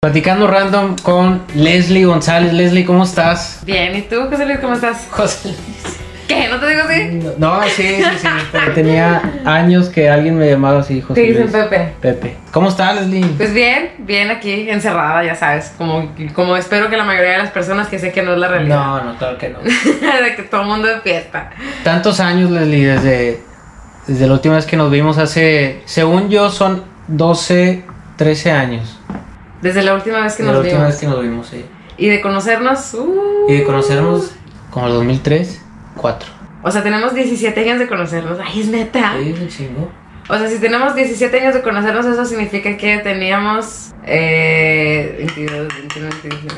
Platicando random con Leslie González. Leslie, ¿cómo estás? Bien, ¿y tú, José Luis, cómo estás? José Luis. ¿Qué? ¿No te digo así? No, sí, sí, sí. porque tenía años que alguien me llamaba así, José Te dicen Luis. Pepe. Pepe. ¿Cómo estás, Leslie? Pues bien, bien aquí, encerrada, ya sabes. Como, como espero que la mayoría de las personas que sé que no es la realidad. No, no, claro que no. de que todo el mundo de fiesta. Tantos años, Leslie, desde, desde la última vez que nos vimos hace, según yo, son 12, 13 años. Desde la última vez que la nos última vimos. vez que nos vimos, sí. Y de conocernos. uh, Y de conocernos como el 2003, 4. O sea, tenemos 17 años de conocernos. Ay, es neta. Sí, un chingo. O sea, si tenemos 17 años de conocernos, eso significa que teníamos. Eh, 22, 21, 22,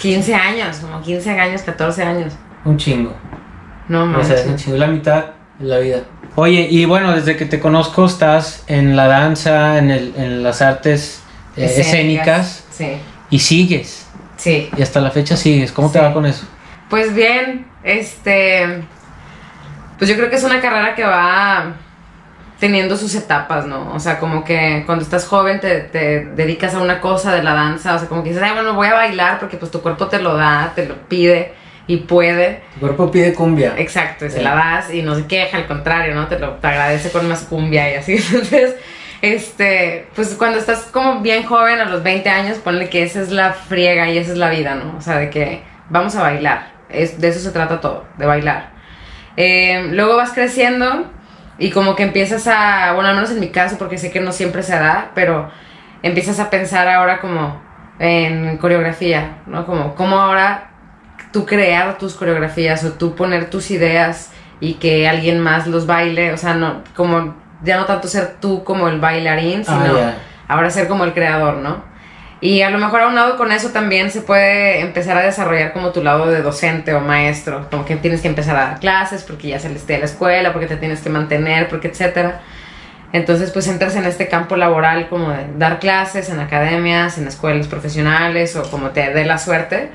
15 años, como 15 años, 14 años. Un chingo. No O manches. sea, es un chingo, la mitad de la vida. Oye, y bueno, desde que te conozco estás en la danza, en, el, en las artes escénicas Sí, y sigues. sí. Y hasta la fecha sigues. ¿Cómo te va con eso? Pues bien, este. Pues yo creo que es una carrera que va teniendo sus etapas, ¿no? O sea, como que cuando estás joven te, te dedicas a una cosa de la danza, o sea, como que dices, ay, bueno, voy a bailar porque pues tu cuerpo te lo da, te lo pide y puede. Tu cuerpo pide cumbia. Exacto, y se la das y no se queja, al contrario, ¿no? Te lo te agradece con más cumbia y así. Entonces, este, pues cuando estás como bien joven, a los 20 años, ponle que esa es la friega y esa es la vida, ¿no? O sea, de que vamos a bailar. Es, de eso se trata todo, de bailar. Eh, luego vas creciendo y como que empiezas a, bueno, al menos en mi caso, porque sé que no siempre se da, pero empiezas a pensar ahora como en coreografía, ¿no? Como, como ahora tú crear tus coreografías o tú poner tus ideas y que alguien más los baile, o sea, no, como ya no tanto ser tú como el bailarín, Ah, sino ahora ser como el creador, ¿no? Y a lo mejor a un lado con eso también se puede empezar a desarrollar como tu lado de docente o maestro, como que tienes que empezar a dar clases porque ya saliste de la escuela, porque te tienes que mantener, porque etcétera. Entonces pues entras en este campo laboral como de dar clases en academias, en escuelas profesionales o como te dé la suerte.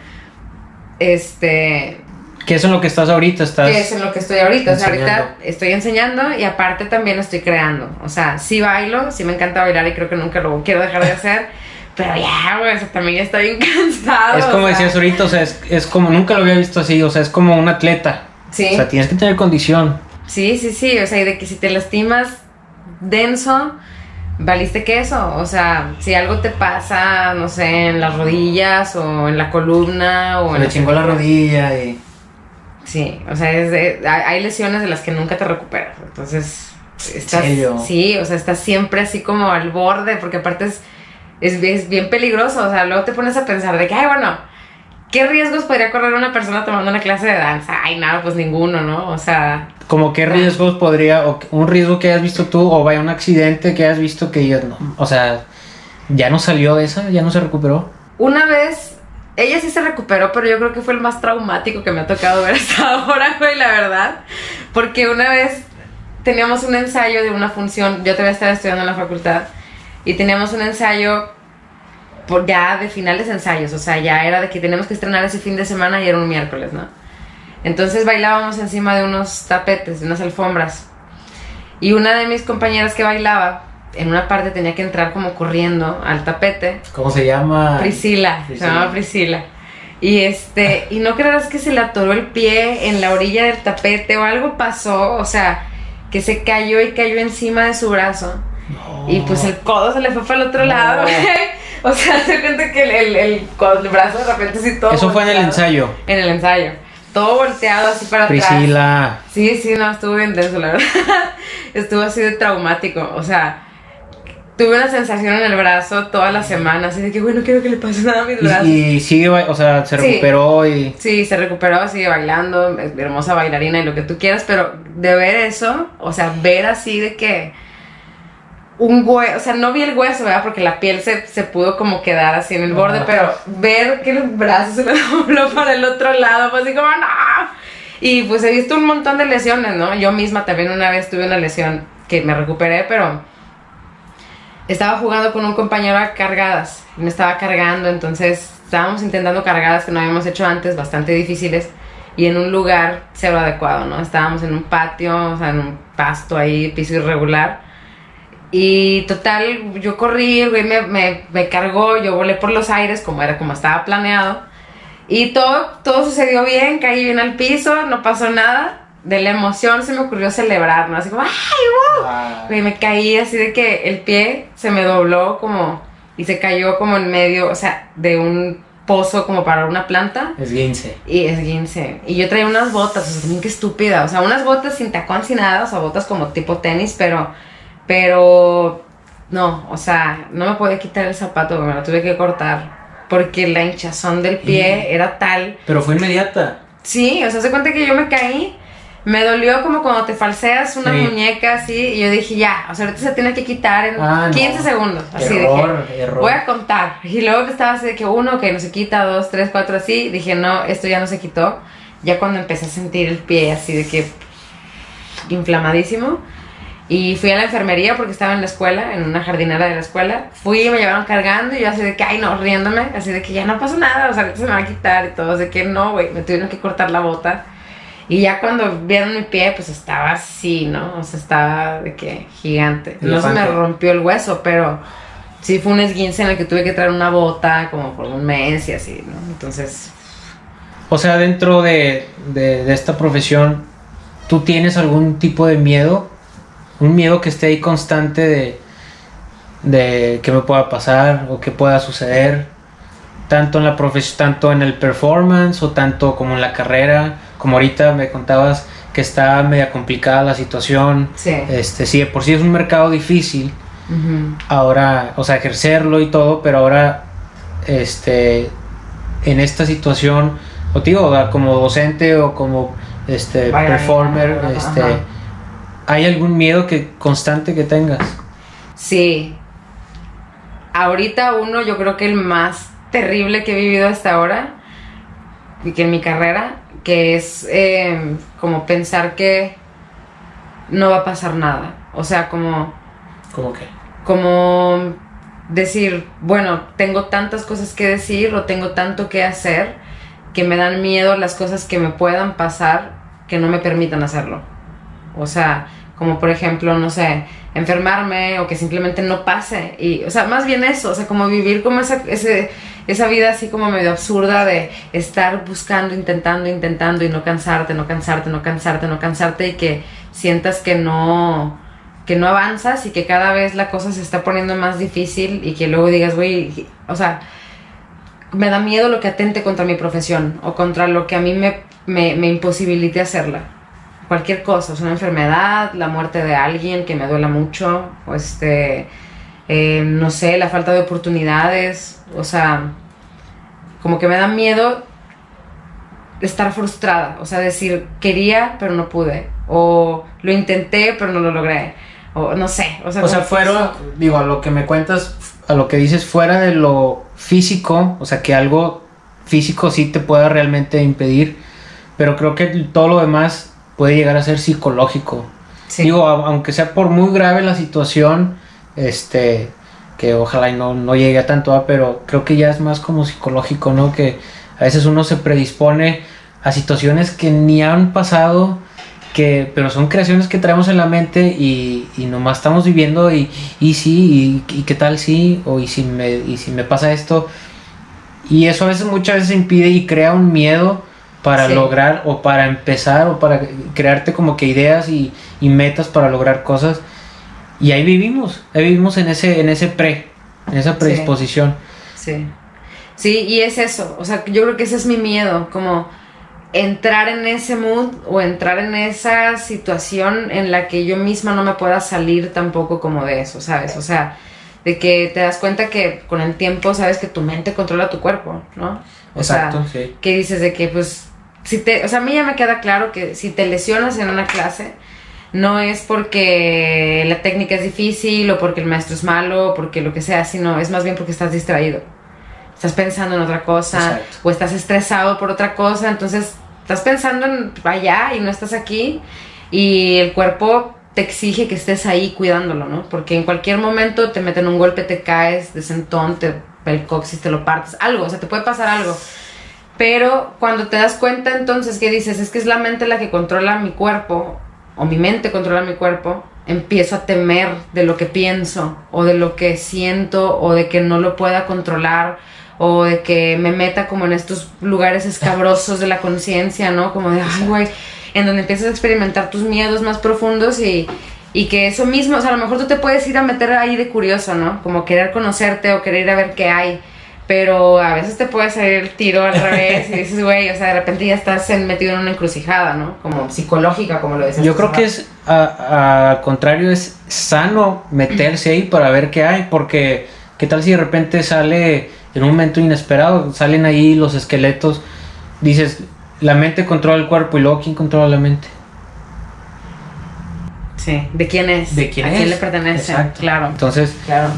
Este, ¿Qué es en lo que estás ahorita? Estás... que es en lo que estoy ahorita. O sea, ahorita estoy enseñando y aparte también estoy creando. O sea, sí bailo, sí me encanta bailar y creo que nunca lo quiero dejar de hacer. Pero ya, güey, o sea, también ya estoy bien cansado. Es como o sea, decías ahorita, o sea, es, es como, nunca lo había visto así, o sea, es como un atleta. Sí, O sea, tienes que tener condición. sí, sí, sí. O sea, y de que si te lastimas denso, valiste queso. O sea, si algo te pasa, no sé, en las rodillas o en la columna o Se en le chingó la rodilla y... Sí, o sea, es de- hay lesiones de las que nunca te recuperas. Entonces, estás, sí, o sea, estás siempre así como al borde, porque aparte es, es, bien- es bien peligroso. O sea, luego te pones a pensar de que, ay, bueno, ¿qué riesgos podría correr una persona tomando una clase de danza? Ay, nada, pues ninguno, ¿no? O sea, Como qué riesgos podría, o un riesgo que hayas visto tú, o vaya un accidente que hayas visto que ya no, o sea, ya no salió de esa, ya no se recuperó. una vez. Ella sí se recuperó, pero yo creo que fue el más traumático que me ha tocado ver hasta ahora, güey, la verdad. Porque una vez teníamos un ensayo de una función, yo todavía estaba estudiando en la facultad, y teníamos un ensayo por ya de finales de ensayos, o sea, ya era de que teníamos que estrenar ese fin de semana y era un miércoles, ¿no? Entonces bailábamos encima de unos tapetes, de unas alfombras. Y una de mis compañeras que bailaba, en una parte tenía que entrar como corriendo al tapete ¿Cómo se llama? Priscila, se Priscila. llama Priscila. Y este, y no creerás que se le atoró el pie en la orilla del tapete o algo pasó, o sea, que se cayó y cayó encima de su brazo. No. Y pues el codo se le fue para el otro No. lado. o sea, se cuenta que el, el, el codo- el brazo de repente sí todo. Eso fue en el ensayo. En el ensayo. Todo volteado así para atrás. Priscila. Sí, sí, no, estuvo bien denso, la verdad. estuvo así de traumático. O sea, tuve una sensación en el brazo toda la semana, así de que, bueno, no quiero que le pase nada a mis brazos. Y, y sigue, o sea, se Sí. recuperó y... Sí, se recuperó, sigue bailando, hermosa bailarina y lo que tú quieras, pero de ver eso, o sea, ver así de que un hueso, o sea, no vi el hueso, ¿verdad? Porque la piel se, se pudo como quedar así en el borde, pero ver que el brazo se le dobló para el otro lado, fue así como, ¡no! Y pues he visto un montón de lesiones, ¿no? Yo misma también una vez tuve una lesión que me recuperé, pero estaba jugando con un compañero a cargadas, me estaba cargando, entonces estábamos intentando cargadas que no habíamos hecho antes, bastante difíciles, y en un lugar cero adecuado, ¿no? Estábamos en un patio, o sea, en un pasto ahí, piso irregular, Y total, yo corrí, el güey me, me, me cargó, yo volé por los aires como era como estaba planeado. Y todo, todo sucedió bien, caí bien al piso, no pasó nada. De la emoción se me ocurrió celebrar, ¿no? Así como, ¡ay, wow! Ah, Güey, me caí así de que el pie se me dobló como y se cayó como en medio, o sea, de un pozo como para una planta es guince. y es 15. Y yo traía unas botas, o sea, también qué estúpida, o sea, unas botas sin tacón, sin nada, o sea, botas como tipo tenis, pero, pero, no, o sea, no me podía quitar el zapato, me lo tuve que cortar. Porque la hinchazón del pie era tal Pero fue inmediata. Sí, o sea, se cuenta que yo me caí. Me dolió como cuando te falseas una Sí. muñeca así. Y yo dije, ya, o sea, ahorita se tiene que quitar en Ah, no. 15 segundos. Así Error, que error. voy a contar. Y luego que estaba así de que uno, que no se quita, dos, tres, cuatro, así. Dije, no, esto ya no se quitó. Ya cuando empecé a sentir el pie así de que inflamadísimo. Y fui a la enfermería porque estaba en la escuela, en una jardinera de la escuela. Fui me llevaron cargando y yo así de que, ay, no, riéndome. Así de que ya no pasó nada, o sea, ahorita se me va a quitar y todo. De que no, güey, me tuvieron que cortar la bota. Y ya cuando vieron mi pie, pues estaba así, ¿no? O sea, estaba de que gigante. No se me rompió el hueso, pero sí fue un esguince en el que tuve que traer una bota como por un mes y así, ¿no? Entonces, O sea, dentro de, de, de esta profesión, ¿tú tienes algún tipo de miedo? Un miedo que esté ahí constante de, de que me pueda pasar o que pueda suceder, tanto en la profesión, tanto en el performance o tanto como en la carrera, como ahorita me contabas que está media complicada la situación. sí. Este, sí, de por sí es un mercado difícil, ahora, o sea, ejercerlo y todo, pero ahora, este, en esta situación, o digo, como docente o como este performer, este, ¿hay algún miedo que constante que tengas? Sí. Ahorita uno, yo creo que el más terrible que he vivido hasta ahora, y que en mi carrera, que es eh, como pensar que no va a pasar nada. O sea, como, ¿Cómo que? como decir, bueno, tengo tantas cosas que decir o tengo tanto que hacer que me dan miedo las cosas que me puedan pasar que no me permitan hacerlo. O sea, como por ejemplo, no sé, enfermarme o que simplemente no pase. Y, o sea, más bien eso, o sea, como vivir como esa, ese, esa vida así como medio absurda de estar buscando, intentando, intentando y no cansarte, no cansarte, no cansarte, no cansarte y que sientas que no, que no avanzas y que cada vez la cosa se está poniendo más difícil y que luego digas, güey, o sea, me da miedo lo que atente contra mi profesión o contra lo que a mí me, me, me imposibilite hacerla. Cualquier cosa, o sea, una enfermedad, la muerte de alguien que me duela mucho, o este, eh, no sé, la falta de oportunidades, o sea, como que me da miedo estar frustrada, o sea, decir, quería, pero no pude, o lo intenté, pero no lo logré, o no sé, o sea, O sea, fueron, eso- digo, a lo que me cuentas, a lo que dices, fuera de lo físico, o sea, que algo físico sí te pueda realmente impedir, pero creo que todo lo demás puede llegar a ser psicológico. sí. Digo, a- aunque sea por muy grave la situación, este, que ojalá y no, no llegue a tanto, pero creo que ya es más como psicológico, ¿no? Que a veces uno se predispone a situaciones que ni han pasado, que, pero son creaciones que traemos en la mente y, y nomás estamos viviendo y, y sí, y, y qué tal sí, o y si, me, y si me pasa esto. Y eso a veces muchas veces impide y crea un miedo para Sí. lograr o para empezar o para crearte como que ideas y, y metas para lograr cosas. Y ahí vivimos, ahí vivimos en ese, en ese pre, en esa predisposición. Sí. Sí, y es eso. O sea, yo creo que ese es mi miedo, como entrar en ese mood o entrar en esa situación en la que yo misma no me pueda salir tampoco como de eso, ¿sabes? O sea, de que te das cuenta que con el tiempo sabes que tu mente controla tu cuerpo, ¿no? O sea, sí. que dices de que pues si te, o sea, a mí ya me queda claro que si te lesionas en una clase no es porque la técnica es difícil o porque el maestro es malo o porque lo que sea, sino es más bien porque estás distraído. Estás pensando en otra cosa Exacto. o estás estresado por otra cosa, entonces estás pensando en allá y no estás aquí y el cuerpo te exige que estés ahí cuidándolo, ¿no? Porque en cualquier momento te meten un golpe, te caes de sentón, te el coxis te lo partes, algo, o sea, te puede pasar algo. Pero cuando te das cuenta entonces que dices, es que es la mente la que controla mi cuerpo, o mi mente controla mi cuerpo, empiezo a temer de lo que pienso o de lo que siento o de que no lo pueda controlar o de que me meta como en estos lugares escabrosos de la conciencia, ¿no? Como de, ay, güey, en donde empiezas a experimentar tus miedos más profundos y, y que eso mismo, o sea, a lo mejor tú te puedes ir a meter ahí de curioso, ¿no? Como querer conocerte o querer ir a ver qué hay. Pero a veces te puede salir el tiro al revés y dices, güey, o sea, de repente ya estás metido en una encrucijada, ¿no? Como psicológica, como lo decías. Yo creo que es, al contrario, es sano meterse ahí para ver qué hay, porque ¿qué tal si de repente sale en un momento inesperado, salen ahí los esqueletos, dices, la mente controla el cuerpo y luego ¿quién controla la mente? Sí, ¿de quién es? ¿De quién ¿A quién le pertenece? Claro. Entonces, claro.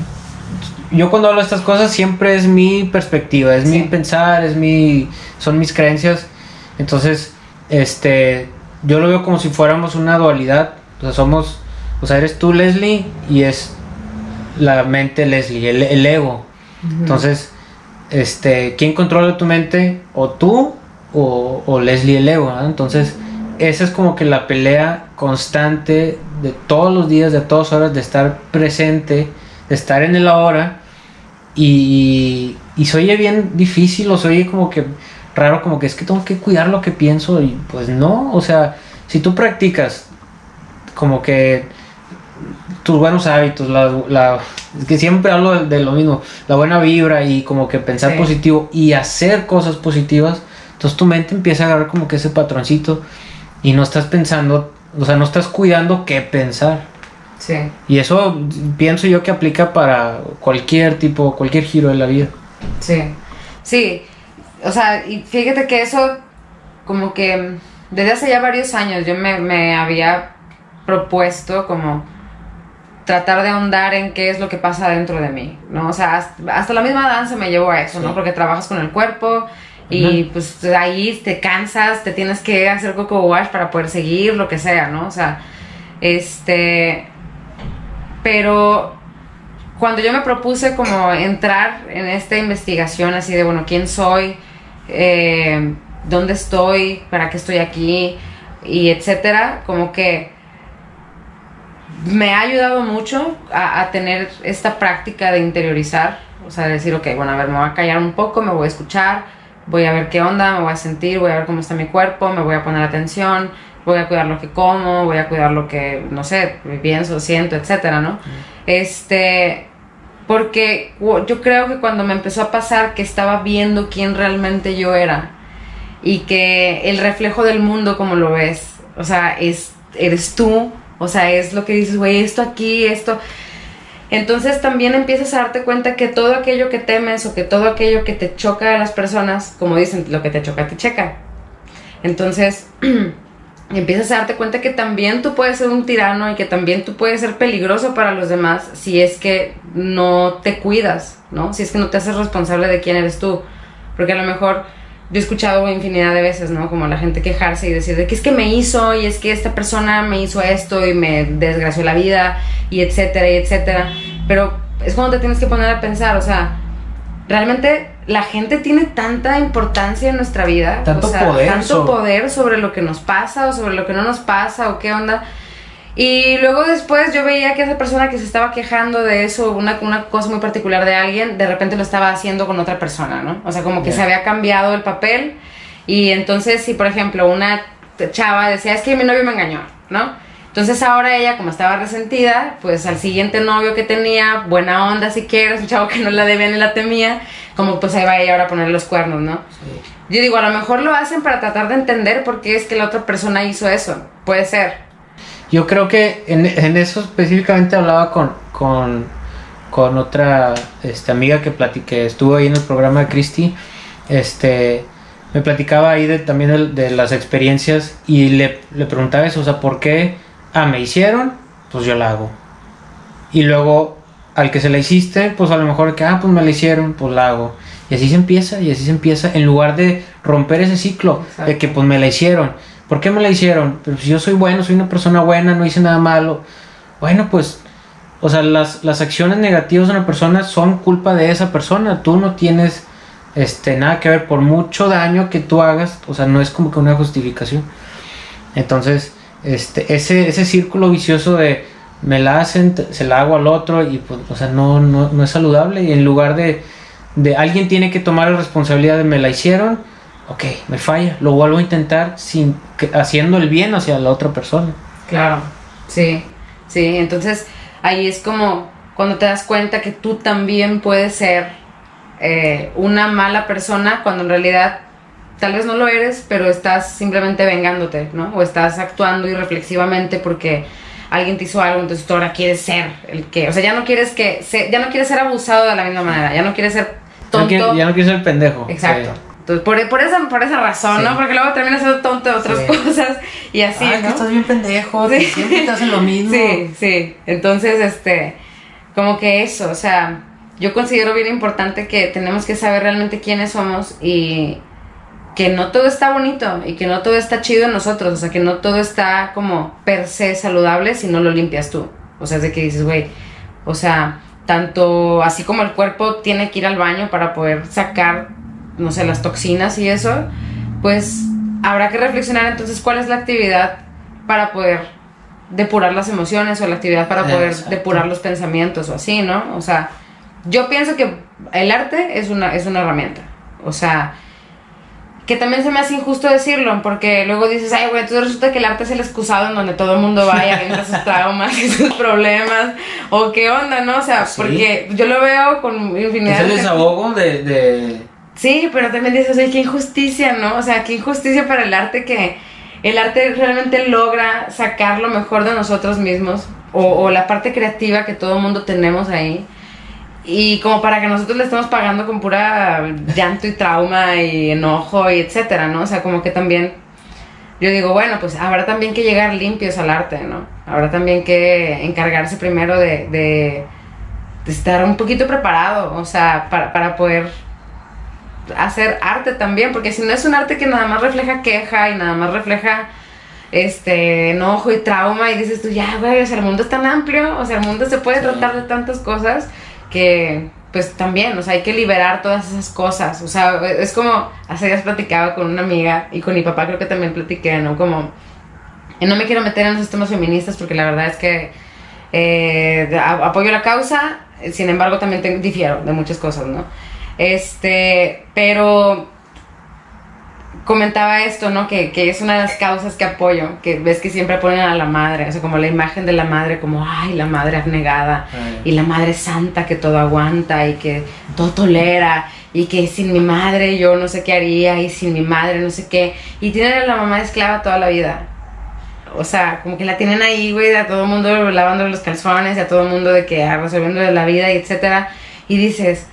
Yo cuando hablo de estas cosas siempre es mi perspectiva, es mi pensar, es mi son mis creencias. Entonces, este yo lo veo como si fuéramos una dualidad, o sea, somos o sea, eres tú Leslie y es la mente Leslie, el, ego. Entonces, este, ¿quién controla tu mente? ¿O tú o, o Leslie el ego? Entonces, esa es como que la pelea constante de todos los días, de todas horas, de estar presente, estar en el ahora. Y, y se oye bien difícil, o se oye como que raro, como que es que tengo que cuidar lo que pienso. Y pues no, o sea, si tú practicas como que tus buenos hábitos, la, es que siempre hablo de, lo mismo, la buena vibra y como que pensar positivo y hacer cosas positivas, entonces tu mente empieza a agarrar como que ese patroncito y no estás pensando, o sea, no estás cuidando qué pensar. Sí. Y eso pienso yo que aplica para cualquier tipo, cualquier giro de la vida. Sí, sí, o sea, y fíjate que eso como que desde hace ya varios años yo me, me había propuesto como tratar de ahondar en qué es lo que pasa dentro de mí, ¿no? O sea, hasta, la misma danza me llevó a eso, ¿no? Porque trabajas con el cuerpo y pues ahí te cansas, te tienes que hacer coco wash para poder seguir, lo que sea, ¿no? O sea, este... Pero cuando yo me propuse como entrar en esta investigación así de, bueno, ¿quién soy? Eh, ¿Dónde estoy? ¿Para qué estoy aquí? Y etcétera, como que me ha ayudado mucho a, tener esta práctica de interiorizar, o sea, de decir, ok, bueno, a ver, me voy a callar un poco, me voy a escuchar, voy a ver qué onda, me voy a sentir, voy a ver cómo está mi cuerpo, me voy a poner atención, voy a cuidar lo que como, voy a cuidar lo que, no sé, pienso, siento, etcétera, ¿no? Este, porque yo creo que cuando me empezó a pasar que estaba viendo quién realmente yo era y que el reflejo del mundo como lo ves, o sea, es, eres tú, o sea, es lo que dices, güey, esto aquí, esto. Entonces también empiezas a darte cuenta que todo aquello que temes o que todo aquello que te choca a las personas, como dicen, lo que te choca te checa. Entonces empiezas a darte cuenta que también tú puedes ser un tirano y que también tú puedes ser peligroso para los demás si es que no te cuidas, ¿no? Si es que no te haces responsable de quién eres tú. Porque a lo mejor yo he escuchado infinidad de veces, ¿no? Como la gente quejarse y decir de que es que me hizo y es que esta persona me hizo esto y me desgració la vida y etcétera y etcétera. Pero es cuando te tienes que poner a pensar, o sea, realmente la gente tiene tanta importancia en nuestra vida, tanto o sea, poder, tanto poder sobre lo que nos pasa o sobre lo que no nos pasa o qué onda. Y luego después yo veía que esa persona que se estaba quejando de eso, una, una cosa muy particular de alguien, de repente lo estaba haciendo con otra persona, ¿no? O sea, como que se había cambiado el papel. Y entonces, si por ejemplo una chava decía, es que mi novio me engañó, ¿no? Entonces ahora ella, como estaba resentida, pues al siguiente novio que tenía, buena onda si quieres, un chavo que no la debía ni la temía, como pues ahí va ella ahora a poner los cuernos, ¿no? Yo digo, a lo mejor lo hacen para tratar de entender por qué es que la otra persona hizo eso. Puede ser. Yo creo que en, eso específicamente hablaba con, con, otra este, amiga que, platiqué, estuvo ahí en el programa de Christy. Este, me platicaba ahí de, también de, las experiencias y le, le, preguntaba eso, o sea, ¿por qué? Ah, me hicieron, pues yo la hago. Y luego al que se la hiciste, pues a lo mejor que, ah, pues me la hicieron, pues la hago. Y así se empieza, y así se empieza, en lugar de romper ese ciclo de que pues me la hicieron ¿Por qué me la hicieron? Pero si yo soy bueno, soy una persona buena, no hice nada malo. Bueno, pues, o sea, las, las acciones negativas de una persona son culpa de esa persona. Tú no tienes este, nada que ver por mucho daño que tú hagas. O sea, no es como que una justificación. Entonces, este, ese, ese círculo vicioso de, me la hacen, se la hago al otro y pues, o sea, no, no, no es saludable y en lugar de, alguien tiene que tomar la responsabilidad de me la hicieron, ok, me falla, lo vuelvo a intentar sin haciendo el bien hacia la otra persona. Claro, sí, sí, entonces ahí es como cuando te das cuenta que tú también puedes ser eh, una mala persona cuando en realidad tal vez no lo eres, pero estás simplemente vengándote, ¿no? O estás actuando irreflexivamente porque alguien te hizo algo, entonces tú ahora quieres ser el que, o sea, ya no quieres que, ya no quieres ser abusado de la misma manera, ya no quieres ser tonto. Ya no quieres, ser pendejo. Exacto. Entonces, por, por, esa, por esa razón, ¿no? Porque luego terminas siendo tonto de otras cosas y así, ¿no? que estás bien pendejo, sí. siempre te hacen lo mismo. Sí, sí. Entonces, este, como que eso, o sea, yo considero bien importante que tenemos que saber realmente quiénes somos y que no todo está bonito y que no todo está chido en nosotros, o sea, que no todo está como per se saludable si no lo limpias tú. O sea, es de que dices, güey, o sea, tanto así como el cuerpo tiene que ir al baño para poder sacar, no sé, las toxinas y eso, pues habrá que reflexionar entonces cuál es la actividad para poder depurar las emociones o la actividad para poder depurar los pensamientos o así, ¿no? O sea, yo pienso que el arte es una, es una herramienta. O sea, que también se me hace injusto decirlo, porque luego dices, ay, güey, entonces resulta que el arte es el excusado en donde todo el mundo va y avienta sus traumas y sus problemas, o qué onda, ¿no? O sea, porque yo lo veo con infinidad. Es el desahogo de, de... Sí, pero también dices, oye, qué injusticia, ¿no? O sea, qué injusticia para el arte que el arte realmente logra sacar lo mejor de nosotros mismos, o, o la parte creativa que todo el mundo tenemos ahí y como para que nosotros le estemos pagando con pura llanto y trauma y enojo y etcétera, ¿no? O sea, como que también yo digo, bueno, pues habrá también que llegar limpios al arte, ¿no? Habrá también que encargarse primero de, de, estar un poquito preparado, o sea, para, para poder hacer arte también, porque si no es un arte que nada más refleja queja y nada más refleja este enojo y trauma y dices tú, ya, güey, o sea, el mundo es tan amplio, o sea, el mundo se puede tratar de tantas cosas que pues también, o sea, hay que liberar todas esas cosas, o sea, es como, hace días platicaba con una amiga y con mi papá creo que también platiqué, ¿no? Como, no me quiero meter en los temas feministas porque la verdad es que eh, apoyo la causa, sin embargo también difiero de muchas cosas, ¿no? Este, pero comentaba esto, ¿no? Que, que, es una de las causas que apoyo, que ves que siempre ponen a la madre, o sea, como la imagen de la madre, como, ay, la madre abnegada, y la madre santa que todo aguanta y que todo tolera, y que sin mi madre yo no sé qué haría, y sin mi madre no sé qué, y tienen a la mamá esclava toda la vida. O sea, como que la tienen ahí, güey, a todo el mundo lavándole los calzones, y a todo el mundo de que ah, resolviéndole la vida, y etcétera, y dices,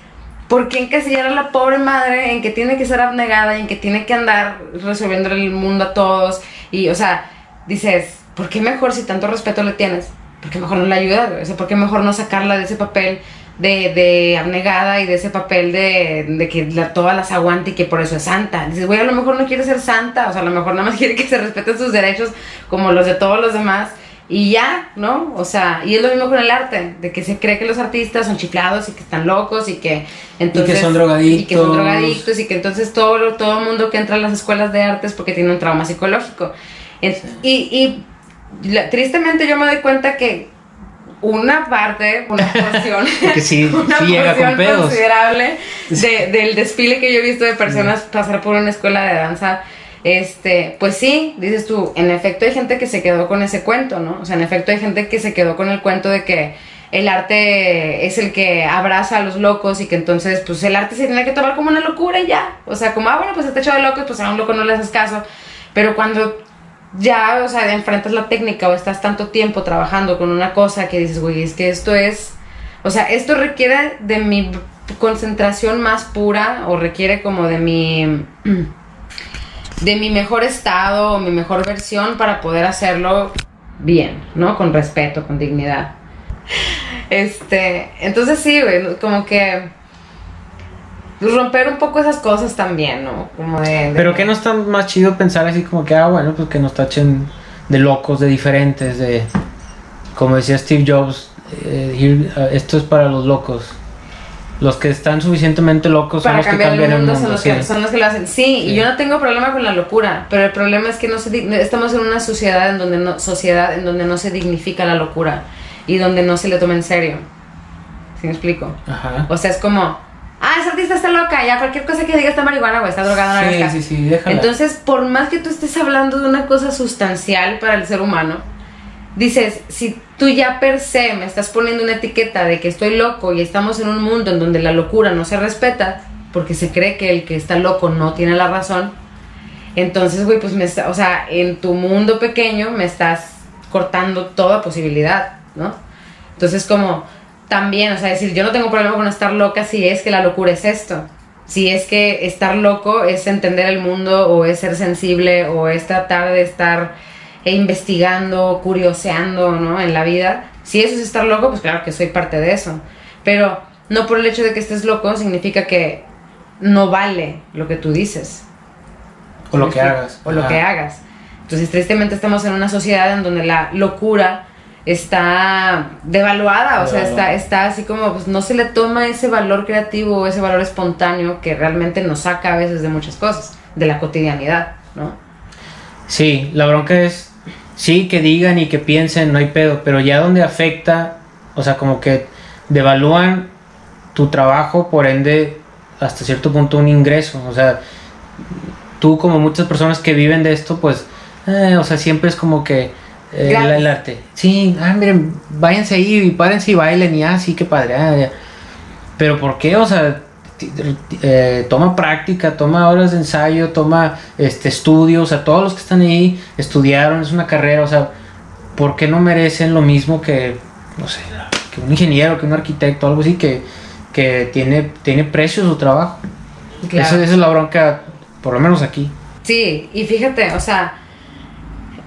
¿Por qué encasillar a la pobre madre en que tiene que ser abnegada y en que tiene que andar resolviendo el mundo a todos? Y, o sea, dices, ¿por qué mejor si tanto respeto le tienes? ¿Por qué mejor no la ayudas? O sea, ¿por qué mejor no sacarla de ese papel de, de abnegada y de ese papel de, que la, todas las aguante y que por eso es santa? Dices, güey, a lo mejor no quiere ser santa, o sea, a lo mejor nada más quiere que se respeten sus derechos como los de todos los demás y ya, ¿no? O sea, y es lo mismo con el arte, de que se cree que los artistas son chiflados y que están locos y que entonces... Y que son drogadictos. Y que son drogadictos y que entonces todo, todo el mundo que entra a las escuelas de arte es porque tiene un trauma psicológico. Y, y tristemente yo me doy cuenta que una parte, una porción, sí, una porción considerable de, del desfile que yo he visto de personas pasar por una escuela de danza este, pues sí, dices tú, en efecto hay gente que se quedó con ese cuento, ¿no? O sea, en efecto hay gente que se quedó con el cuento de que el arte es el que abraza a los locos y que entonces, pues el arte se tiene que tomar como una locura y ya. O sea, como, ah, bueno, pues está hecho de locos, pues a un loco no le haces caso. Pero cuando ya, o sea, enfrentas la técnica o estás tanto tiempo trabajando con una cosa que dices, güey, es que esto es, o sea, esto requiere de mi concentración más pura o requiere como de mi de mi mejor estado o mi mejor versión para poder hacerlo bien, ¿no? Con respeto, con dignidad. Este, entonces sí, como que romper un poco esas cosas también, ¿no? Como de, Pero que no está más chido pensar así como que, ah, bueno, pues que nos tachen de locos, de diferentes, de, como decía Steve Jobs, eh, esto es para los locos. Los que están suficientemente locos son los que cambian el mundo. Son, los que, son los que lo hacen. Sí, y yo no tengo problema con la locura, pero el problema es que no se, estamos en una sociedad en donde no, sociedad en donde no se dignifica la locura. y donde no se le toma en serio. ¿Sí me explico? Ajá. O sea, es como, ah, esa artista está loca, ya cualquier cosa que diga está marihuana, güey, está drogada, no Sí, caso". sí, sí, déjala. Entonces, por más que tú estés hablando de una cosa sustancial para el ser humano, dices, si tú ya per se me estás poniendo una etiqueta de que estoy loco y estamos en un mundo en donde la locura no se respeta, porque se cree que el que está loco no tiene la razón, entonces, güey, pues me está, o sea, en tu mundo pequeño me estás cortando toda posibilidad, ¿no? Entonces, como también, o sea, decir, yo no tengo problema con estar loca si es que la locura es esto. Si es que estar loco es entender el mundo o es ser sensible o es tratar de estar eh, investigando, curioseando, ¿no? En la vida. Si eso es estar loco, pues claro que soy parte de eso. Pero no por el hecho de que estés loco significa que no vale lo que tú dices. O lo que hagas. O lo que hagas. Entonces, tristemente estamos en una sociedad en donde la locura está devaluada, o sea, está, está así como, pues no se le toma ese valor creativo o ese valor espontáneo que realmente nos saca a veces de muchas cosas, de la cotidianidad, ¿no? Sí, la bronca es, sí, que digan y que piensen, no hay pedo, pero ya donde afecta, o sea, como que devalúan tu trabajo, por ende, hasta cierto punto un ingreso, o sea, tú como muchas personas que viven de esto, pues, eh, o sea, siempre es como que eh, el, el arte. Sí, ah, miren, váyanse ahí y párense y bailen y así, que padre. ah, ya. Pero ¿por qué? O sea, eh, toma práctica, toma horas de ensayo, toma este estudio, o sea, todos los que están ahí estudiaron, es una carrera, o sea, ¿por qué no merecen lo mismo que, no sé, que un ingeniero, que un arquitecto, algo así que, que tiene, tiene precio su trabajo? Claro. Esa, esa es la bronca, por lo menos aquí. Sí, y fíjate, o sea,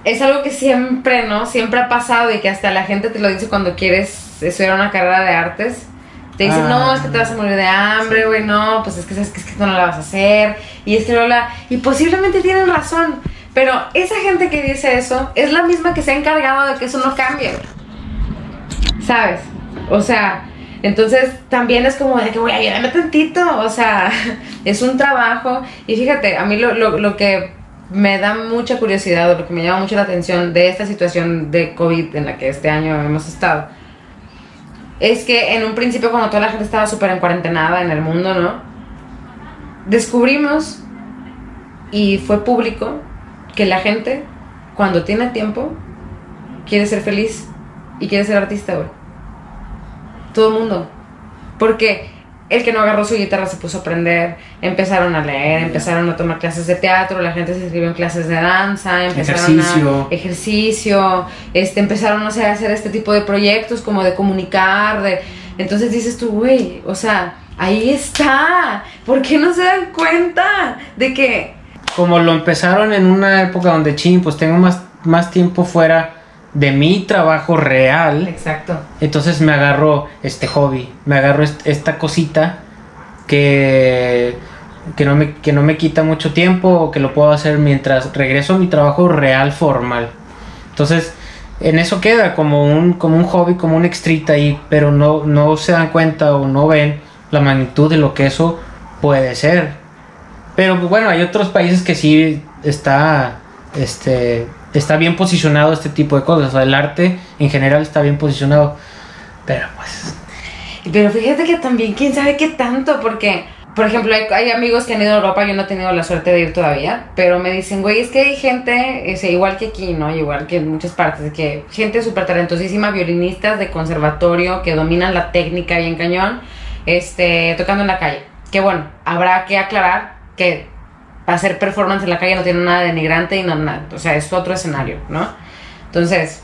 es algo que siempre, ¿no? Siempre ha pasado y que hasta la gente te lo dice cuando quieres estudiar una carrera de artes. Te dicen, Ah. no, es que te vas a morir de hambre, güey, no, pues es que sabes que, es que no la vas a hacer. Y es que no la... Y posiblemente tienen razón. Pero esa gente que dice eso es la misma que se ha encargado de que eso no cambie, güey. ¿Sabes? O sea, entonces también es como de que, güey, ayúdame tantito. O sea, es un trabajo. Y fíjate, a mí lo, lo, lo que me da mucha curiosidad o lo que me llama mucho la atención de esta situación de COVID en la que este año hemos estado es que en un principio cuando toda la gente estaba súper en cuarentenada en el mundo, ¿no? Descubrimos y fue público que la gente cuando tiene tiempo quiere ser feliz y quiere ser artista, güey. Todo el mundo. Porque el que no agarró su guitarra se puso a aprender, empezaron a leer, empezaron a tomar clases de teatro, la gente se inscribió en clases de danza, empezaron Ejercicio. a ejercicio, este, empezaron no sé, a hacer este tipo de proyectos como de comunicar, de entonces dices tú, güey, o sea, ahí está. ¿Por qué no se dan cuenta de que Como lo empezaron en una época donde, ching, pues tengo más, más tiempo fuera de mi trabajo real. Exacto. Entonces me agarro este hobby, me agarro est- esta cosita que, que, no me, que no me quita mucho tiempo o que lo puedo hacer mientras regreso a mi trabajo real formal. Entonces, en eso queda como un, como un hobby, como un extrita ahí, pero no, no se dan cuenta o no ven la magnitud de lo que eso puede ser. Pero pues, bueno, hay otros países que sí está, este, está bien posicionado este tipo de cosas. O sea, el arte en general está bien posicionado. Pero pues, Pero fíjate que también, quién sabe qué tanto, porque, por ejemplo, hay, amigos que han ido a Europa, yo no he tenido la suerte de ir todavía, pero me dicen, güey, es que hay gente, igual que aquí, ¿no? Igual que en muchas partes, que gente súper talentosísima, violinistas de conservatorio, que dominan la técnica bien cañón, este, tocando en la calle. Que bueno, habrá que aclarar que hacer performance en la calle no tiene nada de denigrante y no nada, o sea, es otro escenario, ¿no? Entonces,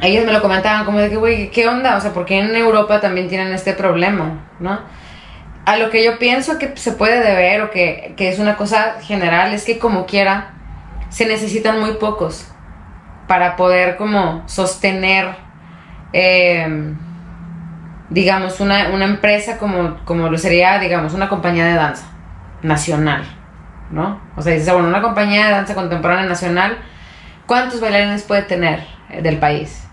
ellos me lo comentaban como de que, güey, ¿qué onda? O sea, ¿por qué en Europa también tienen este problema? ¿No? A lo que yo pienso que se puede deber o que, que es una cosa general es que como quiera se necesitan muy pocos para poder como sostener, eh, digamos, una, una empresa como, como lo sería, digamos, una compañía de danza nacional, ¿no? O sea, dices, bueno, una compañía de danza contemporánea nacional, ¿cuántos bailarines puede tener eh, del país?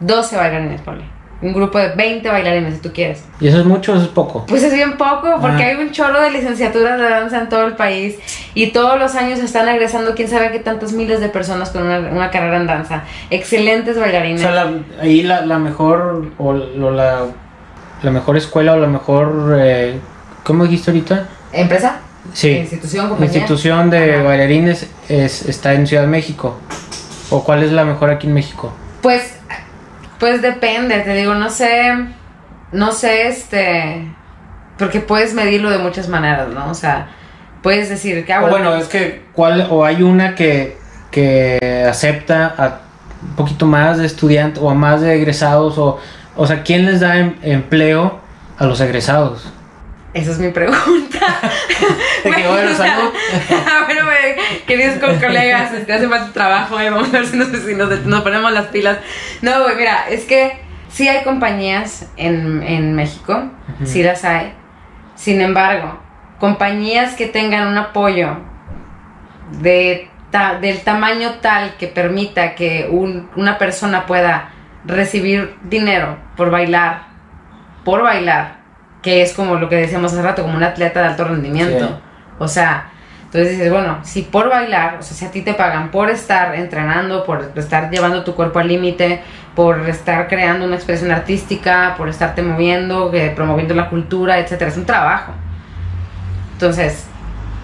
12 bailarines, ponle. un grupo de 20 bailarines, si tú quieres. ¿Y eso es mucho o eso es poco? Pues es bien poco, porque Ah. hay un chorro de licenciaturas de danza en todo el país y todos los años están egresando quién sabe qué tantas miles de personas con una, una carrera en danza. Excelentes O bailarines. sea, la- ahí la, la mejor o, la, la mejor escuela o la mejor... Eh, ¿Cómo dijiste ahorita? ¿Empresa? Sí. Institución, La institución de Ajá. bailarines es, está en Ciudad de México. ¿O cuál es la mejor aquí en México? Pues, pues depende, te digo, no sé, no sé, este, porque puedes medirlo de muchas maneras, ¿no? O sea, puedes decir que, ah, bueno, es que cuál o hay una que, que acepta a un poquito más de estudiantes o a más de egresados o o sea, ¿quién les da em- empleo a los egresados? Esa es mi pregunta. De que, bueno, salud. bueno, güey, queridos con colegas, este, hace falta trabajo, eh, vamos a ver si nos, si nos- nos ponemos las pilas. No, güey, mira, es que sí hay compañías en, en México, sí las hay. Sin embargo, compañías que tengan un apoyo de ta- del tamaño tal que permita que un- una persona pueda recibir dinero por bailar, por bailar, que es como lo que decíamos hace rato, como un atleta de alto rendimiento. Sí. O sea, entonces dices, bueno, si por bailar, o sea, si a ti te pagan por estar entrenando, por estar llevando tu cuerpo al límite, por estar creando una expresión artística, por estarte moviendo, que- promoviendo la cultura, etcétera, es un trabajo. Entonces,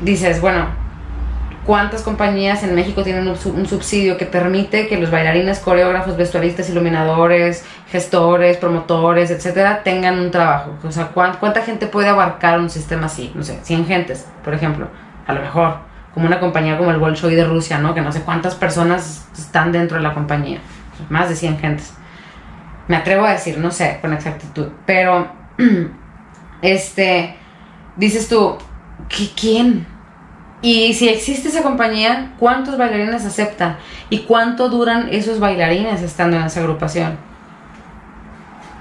dices, bueno, ¿cuántas compañías en México tienen un, sub- un subsidio que permite que los bailarines, coreógrafos, vestuaristas, iluminadores, gestores, promotores, etcétera, tengan un trabajo? O sea, ¿cuán- ¿cuánta gente puede abarcar un sistema así? No sé, 100 gentes, por ejemplo, a lo mejor, como una compañía como el Bolshoi de Rusia, ¿no? Que no sé cuántas personas están dentro de la compañía, más de 100 gentes. Me atrevo a decir, no sé con exactitud, pero este, dices tú, ¿qué- ¿quién? Y si existe esa compañía, ¿cuántos bailarines acepta? ¿Y cuánto duran esos bailarines estando en esa agrupación?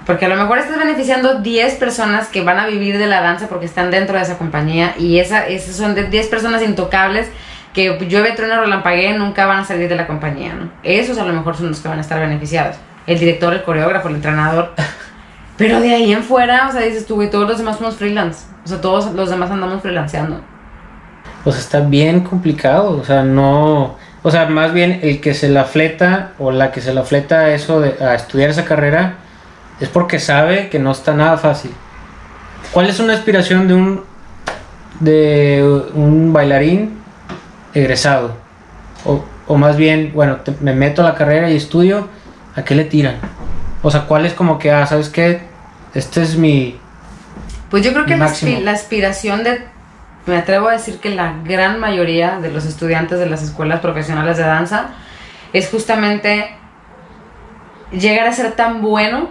Porque a lo mejor estás beneficiando 10 personas que van a vivir de la danza porque están dentro de esa compañía y esa, esas son de 10 personas intocables que llueve, trueno, relampaguee, nunca van a salir de la compañía, ¿no? Esos a lo mejor son los que van a estar beneficiados. El director, el coreógrafo, el entrenador. Pero de ahí en fuera, o sea, dices tú, güey, todos los demás somos freelance. O sea, todos los demás andamos freelanceando. Pues está bien complicado, o sea, no, o sea, más bien el que se la fleta o la que se la fleta a eso de a estudiar esa carrera es porque sabe que no está nada fácil. ¿Cuál es una aspiración de un de un bailarín egresado? O, o más bien, bueno, te- me meto a la carrera y estudio, ¿a qué le tiran? O sea, ¿cuál es como que, ah, ¿sabes qué? Este es mi... Pues yo creo que Máximo. la aspiración de, me atrevo a decir que la gran mayoría de los estudiantes de las escuelas profesionales de danza es justamente llegar a ser tan bueno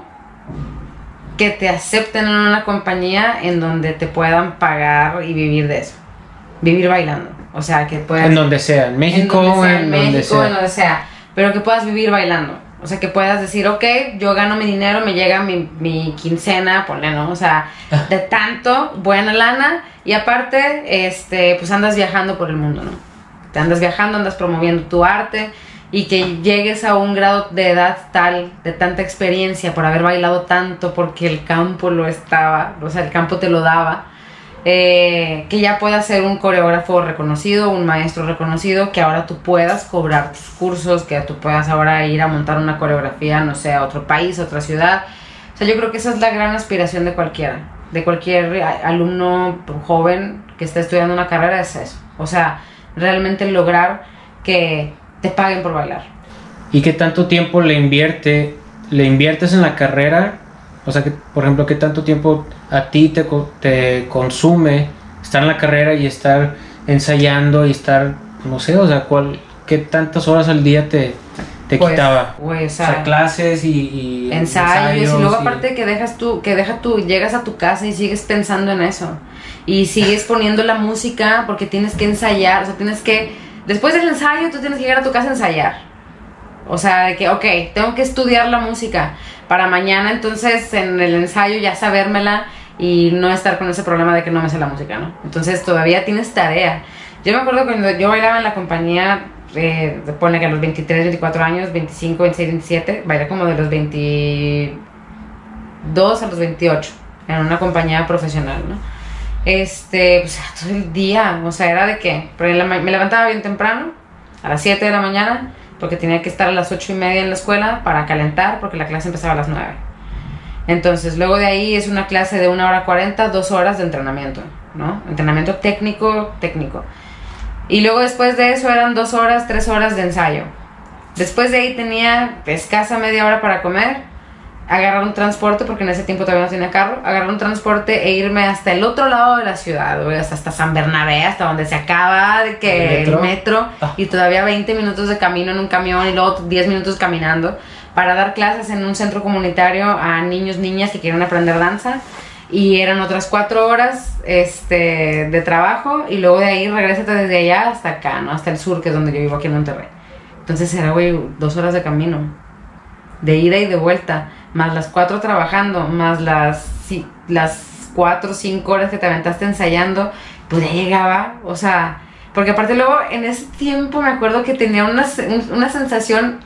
que te acepten en una compañía en donde te puedan pagar y vivir de eso. Vivir bailando. O sea, que puedas... En donde sea, en México, en donde sea, en en donde México, sea. en donde sea, pero que puedas vivir bailando. O sea, que puedas decir, ok, yo gano mi dinero, me llega mi, mi quincena, ponle, ¿no? O sea, de tanto, buena lana, y aparte, este, pues andas viajando por el mundo, ¿no? Te andas viajando, andas promoviendo tu arte, y que llegues a un grado de edad tal, de tanta experiencia, por haber bailado tanto, porque el campo lo estaba, o sea, el campo te lo daba, eh, que ya puedas ser un coreógrafo reconocido, un maestro reconocido, que ahora tú puedas cobrar tus cursos, que tú puedas ahora ir a montar una coreografía, no sé, a otro país, a otra ciudad. O sea, yo creo que esa es la gran aspiración de cualquiera, de cualquier alumno joven que esté estudiando una carrera, es eso. O sea, realmente lograr que te paguen por bailar. ¿Y qué tanto tiempo le invierte, le inviertes en la carrera? O sea, que, por ejemplo, ¿qué tanto tiempo a ti te, te consume estar en la carrera y estar ensayando y estar, no sé, o sea, ¿cuál, ¿qué tantas horas al día te, te Pues, quitaba? güey, o O sea, clases y, y ensayos, y luego y- aparte que dejas tú, que deja tú, llegas a tu casa y sigues pensando en eso. Y sigues poniendo la música porque tienes que ensayar, o sea, tienes que, después del ensayo tú tienes que llegar a tu casa a ensayar. O sea, de que, ok, tengo que estudiar la música para mañana, entonces en el ensayo ya sabérmela y no estar con ese problema de que no me sé la música, ¿no? Entonces todavía tienes tarea. Yo me acuerdo cuando yo bailaba en la compañía, eh, pone que a los 23, 24 años, 25, 26, 27, bailé como de los 20 22 a los 28 en una compañía profesional, ¿no? Este, pues todo el día, o sea, era de que me levantaba bien temprano, a las 7 de la mañana, porque tenía que estar a las 8 y media en la escuela para calentar, porque la clase empezaba a las 9. Entonces, luego de ahí es una clase de una hora 40, dos horas de entrenamiento, ¿no? Entrenamiento técnico, técnico. Y luego después de eso eran dos horas, tres horas de ensayo. Después de ahí tenía escasa media hora para comer agarrar un transporte, porque en ese tiempo todavía no tenía carro, agarrar un transporte e irme hasta el otro lado de la ciudad, hasta, hasta San Bernabé, hasta donde se acaba de que el metro, ah. y todavía 20 minutos de camino en un camión y luego 10 minutos caminando para dar clases en un centro comunitario a niños, niñas que quieren aprender danza. Y eran otras cuatro horas este, de trabajo y luego de ahí regresate desde allá hasta acá, ¿no? Hasta el sur, que es donde yo vivo aquí en Monterrey. Entonces era, güey, dos horas de camino, de ida y de vuelta más las cuatro trabajando, más las, las cuatro o cinco horas que te aventaste ensayando, pues ya llegaba, o sea, porque aparte luego en ese tiempo me acuerdo que tenía una, una sensación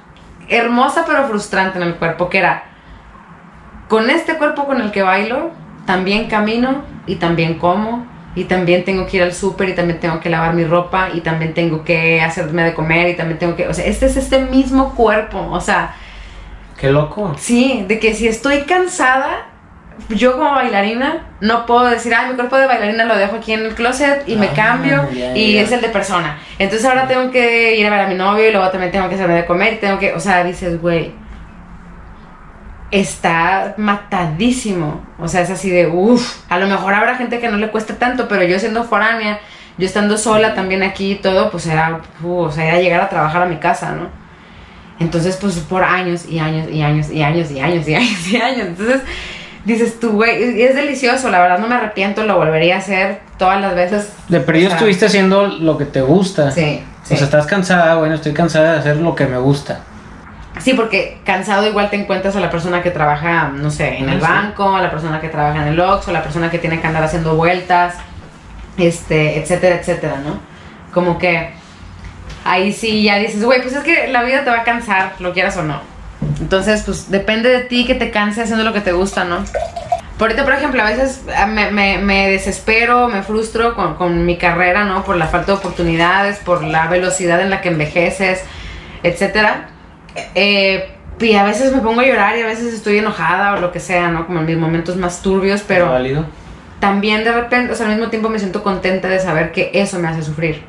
hermosa pero frustrante en el cuerpo, que era, con este cuerpo con el que bailo, también camino y también como y también tengo que ir al súper y también tengo que lavar mi ropa y también tengo que hacerme de comer y también tengo que, o sea, este es este mismo cuerpo, o sea, Qué loco. Sí, de que si estoy cansada, yo como bailarina no puedo decir, ay, mi cuerpo de bailarina lo dejo aquí en el closet y me ah, cambio y es el de persona. Entonces ahora tengo que ir a ver a mi novio y luego también tengo que hacerme de comer y tengo que, o sea, dices, güey, está matadísimo. O sea, es así de, uff, a lo mejor habrá gente que no le cueste tanto, pero yo siendo foránea, yo estando sola también aquí y todo, pues era, o sea, era llegar a trabajar a mi casa, ¿no? Entonces, pues por años y años y años y años y años y años y años. Entonces, dices tú, güey, es delicioso, la verdad no me arrepiento, lo volvería a hacer todas las veces. De perdido estuviste haciendo lo que te gusta. Sí, sí. O sea, estás cansada, bueno, estoy cansada de hacer lo que me gusta. Sí, porque cansado igual te encuentras a la persona que trabaja, no sé, en el banco, a la persona que trabaja en el Ox, o la persona que tiene que andar haciendo vueltas, este, etcétera, etcétera, ¿no? Como que ahí sí ya dices, güey, pues es que la vida te va a cansar, lo quieras o no. Entonces, pues depende de ti que te canse haciendo lo que te gusta, ¿no? Por ahorita, por ejemplo, a veces ah, me, desespero, me frustro con, mi carrera, ¿no? Por la falta de oportunidades, por la velocidad en la que envejeces, etcétera. Eh, y a veces me pongo a llorar y a veces estoy enojada o lo que sea, ¿no? Como en mis momentos más turbios, pero... válido? También de repente, o sea, al mismo tiempo me siento contenta de saber que eso me hace sufrir.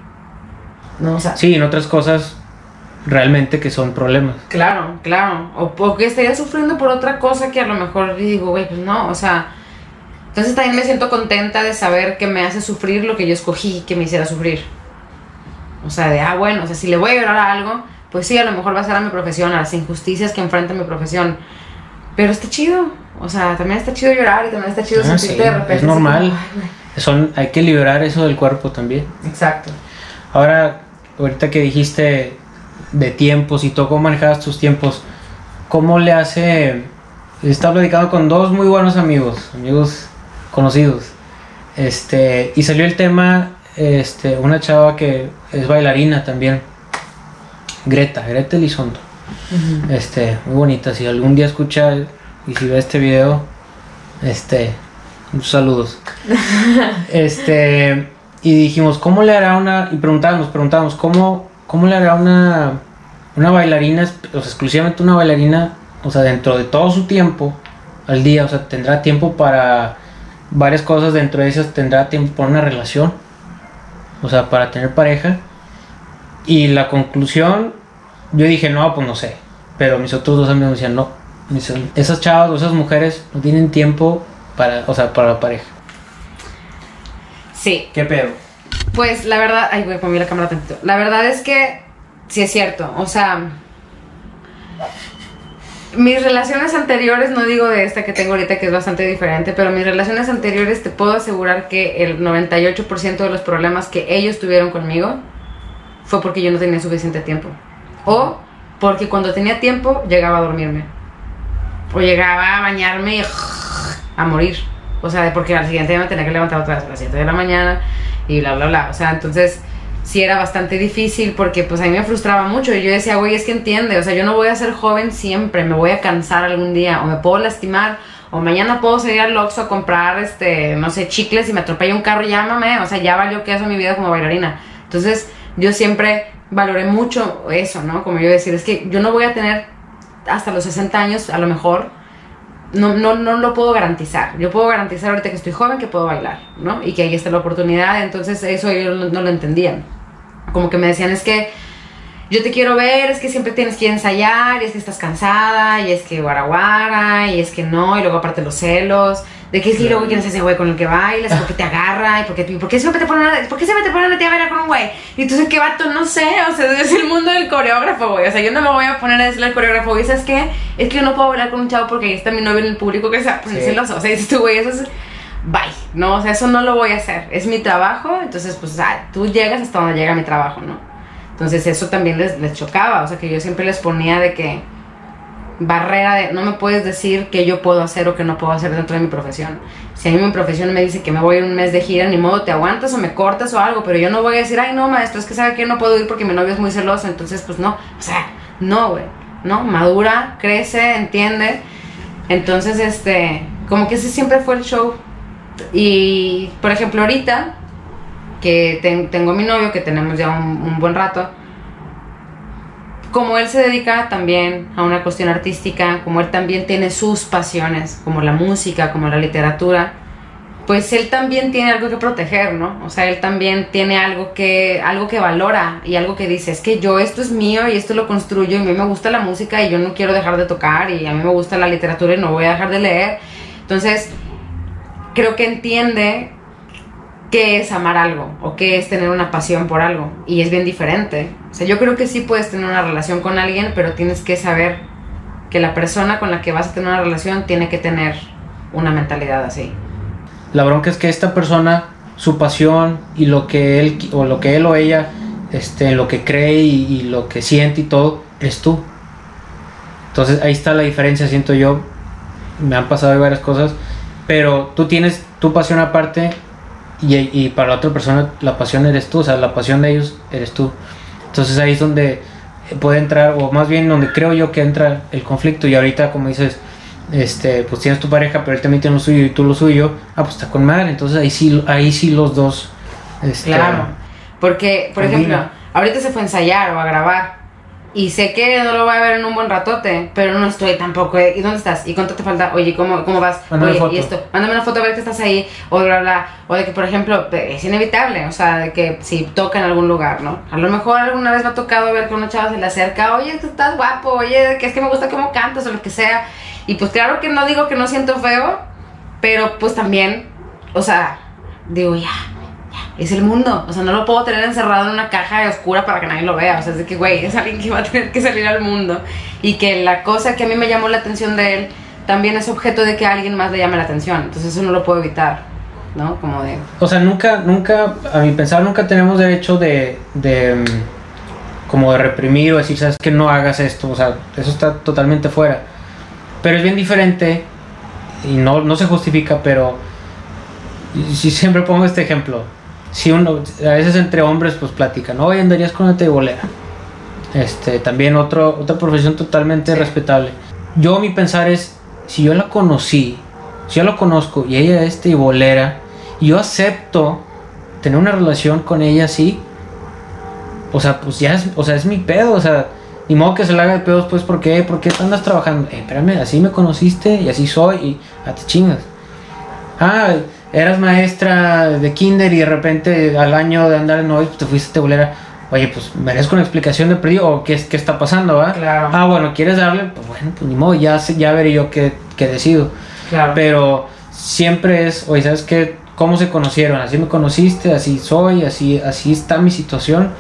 ¿No? O sea, sí, en otras cosas realmente que son problemas. Claro, claro. O porque estaría sufriendo por otra cosa que a lo mejor digo, güey, pues no, o sea. Entonces también me siento contenta de saber que me hace sufrir lo que yo escogí que me hiciera sufrir. O sea, de, ah, bueno, o sea, si le voy a llorar a algo, pues sí, a lo mejor va a ser a mi profesión, a las injusticias que enfrenta mi profesión. Pero está chido. O sea, también está chido llorar y también está chido ah, sentirte de repente. Es normal. Son, hay que liberar eso del cuerpo también. Exacto. Ahora, ahorita que dijiste de tiempos y todo, cómo manejabas tus tiempos, ¿cómo le hace? Estaba platicando con dos muy buenos amigos, amigos conocidos, este, y salió el tema, este, una chava que es bailarina también, Greta, Greta Elizondo, este, muy bonita, si algún día escucha y si ve este video, este, saludos, este, y dijimos, ¿cómo le hará una, y preguntábamos, preguntábamos, ¿cómo, cómo le hará una, una bailarina, o sea, exclusivamente una bailarina, o sea, dentro de todo su tiempo al día, o sea, tendrá tiempo para varias cosas, dentro de esas tendrá tiempo para una relación, o sea, para tener pareja. Y la conclusión, yo dije, no, pues no sé, pero mis otros dos amigos decían, no, esas chavas o esas mujeres no tienen tiempo para, o sea, para la pareja. Sí. ¿Qué pedo? Pues la verdad, ay, voy a poner la cámara tantito. La verdad es que sí es cierto, o sea, mis relaciones anteriores, no digo de esta que tengo ahorita que es bastante diferente, pero mis relaciones anteriores te puedo asegurar que el 98% de los problemas que ellos tuvieron conmigo fue porque yo no tenía suficiente tiempo. O porque cuando tenía tiempo llegaba a dormirme. O llegaba a bañarme y a morir. O sea, porque al siguiente día me tenía que levantar otra vez a las 7 de la mañana y bla, bla, bla. O sea, entonces sí era bastante difícil porque pues a mí me frustraba mucho y yo decía, güey, es que entiende, o sea, yo no voy a ser joven siempre, me voy a cansar algún día o me puedo lastimar o mañana puedo salir al Oxxo a comprar, este, no sé, chicles y me atropella un carro, llámame, o sea, ya valió que eso mi vida como bailarina. Entonces, yo siempre valoré mucho eso, ¿no? Como yo decir, es que yo no voy a tener hasta los 60 años, a lo mejor, no, no, no lo puedo garantizar. Yo puedo garantizar ahorita que estoy joven que puedo bailar, ¿no? Y que ahí está la oportunidad, entonces eso ellos no lo entendían. Como que me decían, es que yo te quiero ver, es que siempre tienes que ensayar, y es que estás cansada, y es que guaraguara, y es que no, y luego aparte los celos, de que es que luego quieres ese güey con el que bailas, porque te agarra, y porque, ¿por qué siempre te ponen a, ¿por qué siempre te ponen a ti a bailar con un güey? Y entonces, ¿qué vato? No sé, o sea, es el mundo del coreógrafo, güey, o sea, yo no me voy a poner a decirle al coreógrafo, güey, ¿sabes qué? Es que yo no puedo bailar con un chavo porque ahí está mi novio en el público que se va a poner celoso, o sea, dices tú, güey, eso es bye, ¿no? O sea, eso no lo voy a hacer, es mi trabajo, entonces, pues, o sea, tú llegas hasta donde llega mi trabajo, ¿no? Entonces eso también les, les chocaba, o sea que yo siempre les ponía de que barrera de no me puedes decir qué yo puedo hacer o qué no puedo hacer dentro de mi profesión. Si a mí mi profesión me dice que me voy un mes de gira, ni modo, te aguantas o me cortas o algo, pero yo no voy a decir, ay no, maestro, es que sabe que no puedo ir porque mi novio es muy celoso, entonces pues no, o sea, no, güey, no, madura, crece, entiende. Entonces, este, como que ese siempre fue el show. Y, por ejemplo, ahorita, que tengo mi novio, que tenemos ya un, buen rato, como él se dedica también a una cuestión artística, como él también tiene sus pasiones, como la música, como la literatura, pues él también tiene algo que proteger, ¿no? O sea, él también tiene algo que, algo que valora y algo que dice, es que yo esto es mío y esto lo construyo y a mí me gusta la música y yo no quiero dejar de tocar y a mí me gusta la literatura y no voy a dejar de leer. Entonces, creo que entiende qué es amar algo o qué es tener una pasión por algo. Y es bien diferente. O sea, yo creo que sí puedes tener una relación con alguien, pero tienes que saber que la persona con la que vas a tener una relación tiene que tener una mentalidad así. La bronca es que esta persona, su pasión y lo que él o lo que él o ella, este, lo que cree y, lo que siente y todo, es tú. Entonces ahí está la diferencia, siento yo. Me han pasado varias cosas, pero tú tienes tu pasión aparte y, para la otra persona la pasión eres tú, o sea, la pasión de ellos eres tú. Entonces ahí es donde puede entrar, o más bien donde creo yo que entra el conflicto. Y ahorita, como dices, este, pues tienes tu pareja, pero él también tiene lo suyo y tú lo suyo, ah, pues está con madre. Entonces ahí sí, ahí sí los dos. Este, claro, porque, por ejemplo, ahorita se fue a ensayar o a grabar y sé que no lo voy a ver en un buen ratote, pero no estoy tampoco. ¿Y dónde estás? ¿Y cuánto te falta? Oye, ¿cómo, cómo vas? Oye, y esto, mándame una foto a ver que estás ahí, o bla, bla. O de que, por ejemplo, es inevitable, o sea, de que si toca en algún lugar, ¿no? A lo mejor alguna vez me ha tocado ver que una chava se le acerca, oye, tú estás guapo, oye, que es que me gusta cómo cantas o lo que sea. Y pues claro que no digo que no siento feo, pero pues también, o sea, digo, ya, es el mundo. O sea, no lo puedo tener encerrado en una caja oscura para que nadie lo vea. O sea, es de que, güey, es alguien que va a tener que salir al mundo. Y que la cosa que a mí me llamó la atención de él también es objeto de que alguien más le llame la atención. Entonces eso no lo puedo evitar. ¿No? Como de... O sea, nunca, nunca, a mi pensar, nunca tenemos derecho de, de mm, como de reprimir o decir, sabes que no hagas esto. O sea, eso está totalmente fuera. Pero es bien diferente y no, no se justifica, pero si siempre pongo este ejemplo si uno, a veces entre hombres pues platican, hoy andarías con una tebolera. Este, también otro, otra profesión totalmente respetable. Yo mi pensar es, si yo la conocí, si yo la conozco y ella es tebolera, y yo acepto tener una relación con ella así, o sea, pues ya es, o sea, es mi pedo, o sea, ni modo que se le haga de pedos, pues, ¿por qué? ¿Por qué andas trabajando? Eh, espérame, así me conociste y así soy y a te chingas. Ah, eras maestra de kinder y de repente al año de andar en hoy te fuiste tebolera. Oye, pues merezco una explicación de perdido o qué, qué está pasando, ¿va? Claro. Ah, bueno, ¿quieres darle? Pues bueno, pues ni modo, ya, ya veré yo qué, qué decido. Claro. Pero siempre es, oye, ¿sabes qué? ¿Cómo se conocieron? Así me conociste, así soy, así, así está mi situación.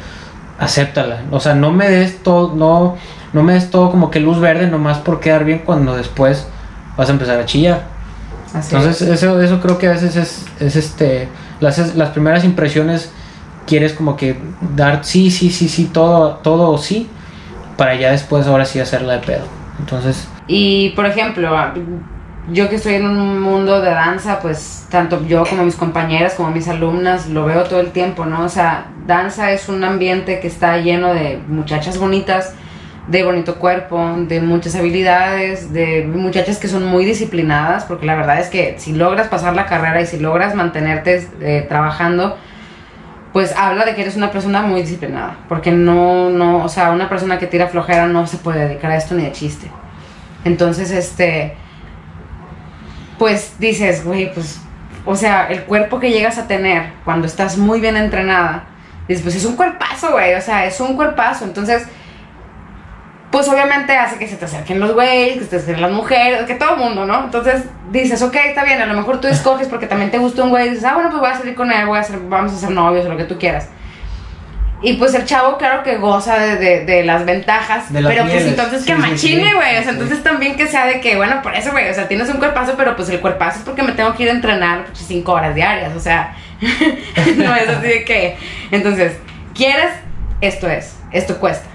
Acéptala. O sea, no me des todo, no, no me des todo como que luz verde nomás por quedar bien cuando después vas a empezar a chillar. Entonces, eso, eso creo que a veces es, es este, las, las primeras impresiones quieres como que dar sí, sí, sí, sí, todo, todo sí, para ya después ahora sí hacerla de pedo. Entonces... Y por ejemplo, yo que estoy en un mundo de danza, pues tanto yo como mis compañeras, como mis alumnas, lo veo todo el tiempo, ¿no? O sea, danza es un ambiente que está lleno de muchachas bonitas, de bonito cuerpo, de muchas habilidades, de muchachas que son muy disciplinadas, porque la verdad es que si logras pasar la carrera y si logras mantenerte eh, trabajando, pues habla de que eres una persona muy disciplinada, porque no, no, o sea, una persona que tira flojera no se puede dedicar a esto ni de chiste. Entonces, este, pues dices, güey, pues, o sea, el cuerpo que llegas a tener cuando estás muy bien entrenada, dices, pues es un cuerpazo, güey, o sea, es un cuerpazo. Entonces, pues obviamente hace que se te acerquen los güeyes, que se te acerquen las mujeres, que todo el mundo, ¿no? Entonces dices, ok, está bien, a lo mejor tú escoges porque también te gusta un güey y dices, ah, bueno, pues voy a salir con él, voy a hacer, vamos a ser novios o lo que tú quieras. Y pues el chavo, claro que goza de, de, las ventajas, pero pues entonces que machine, güey. o sea, entonces también que sea de que, bueno, por eso, güey, o sea, tienes un cuerpazo, pero pues el cuerpazo es porque me tengo que ir a entrenar pues, cinco horas diarias, o sea, no es así de que. Entonces, ¿quieres? Esto es, esto cuesta,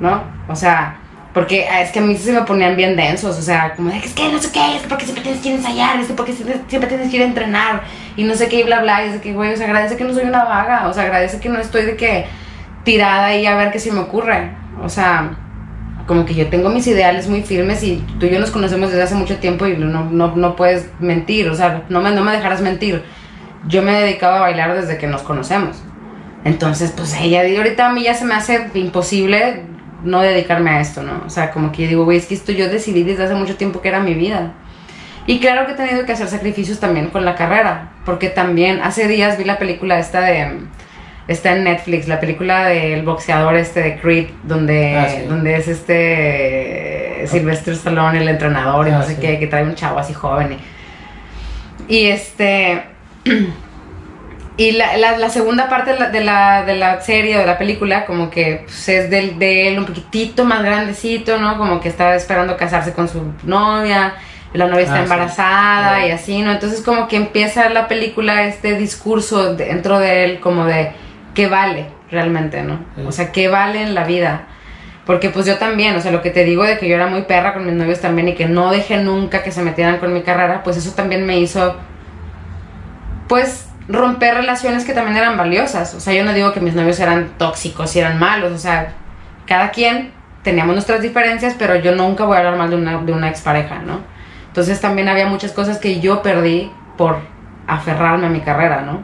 ¿no? O sea, porque es que a mí se me ponían bien densos, o sea, como de es que no sé qué, es que porque siempre tienes que ir a ensayar, es que porque siempre tienes que ir a entrenar y no sé qué y bla bla, y es que, güey, o sea, agradece que no soy una vaga, o sea, agradece que no estoy de que tirada ahí a ver qué se me ocurre, o sea, como que yo tengo mis ideales muy firmes y tú y yo nos conocemos desde hace mucho tiempo y no, no, no puedes mentir, o sea, no me, no me dejarás mentir. Yo me he dedicado a bailar desde que nos conocemos. Entonces, pues ella, ahorita a mí ya se me hace imposible no dedicarme a esto, ¿no? O sea, como que yo digo, güey, es que esto yo decidí desde hace mucho tiempo que era mi vida. Y claro que he tenido que hacer sacrificios también con la carrera, porque también hace días vi la película esta de está en Netflix, la película del boxeador este de Creed, donde, ah, donde es este Sylvester Stallone, el entrenador, y no ah, sé qué, que trae un chavo así joven. Y, y este Y la, la, segunda parte de la, de la, serie, de la película, como que pues, es del, de él un poquitito más grandecito, ¿no? Como que está esperando casarse con su novia, la novia está ah, embarazada y así, ¿no? Entonces como que empieza la película este discurso dentro de él como de qué vale realmente, ¿no? O sea, qué vale en la vida. Porque pues yo también, o sea, lo que te digo de que yo era muy perra con mis novios también y que no dejé nunca que se metieran con mi carrera, pues eso también me hizo, pues romper relaciones que también eran valiosas. O sea, yo no digo que mis novios eran tóxicos y eran malos, o sea, cada quien teníamos nuestras diferencias, pero yo nunca voy a hablar mal de una, de una expareja, ¿no? Entonces también había muchas cosas que yo perdí por aferrarme a mi carrera, ¿no?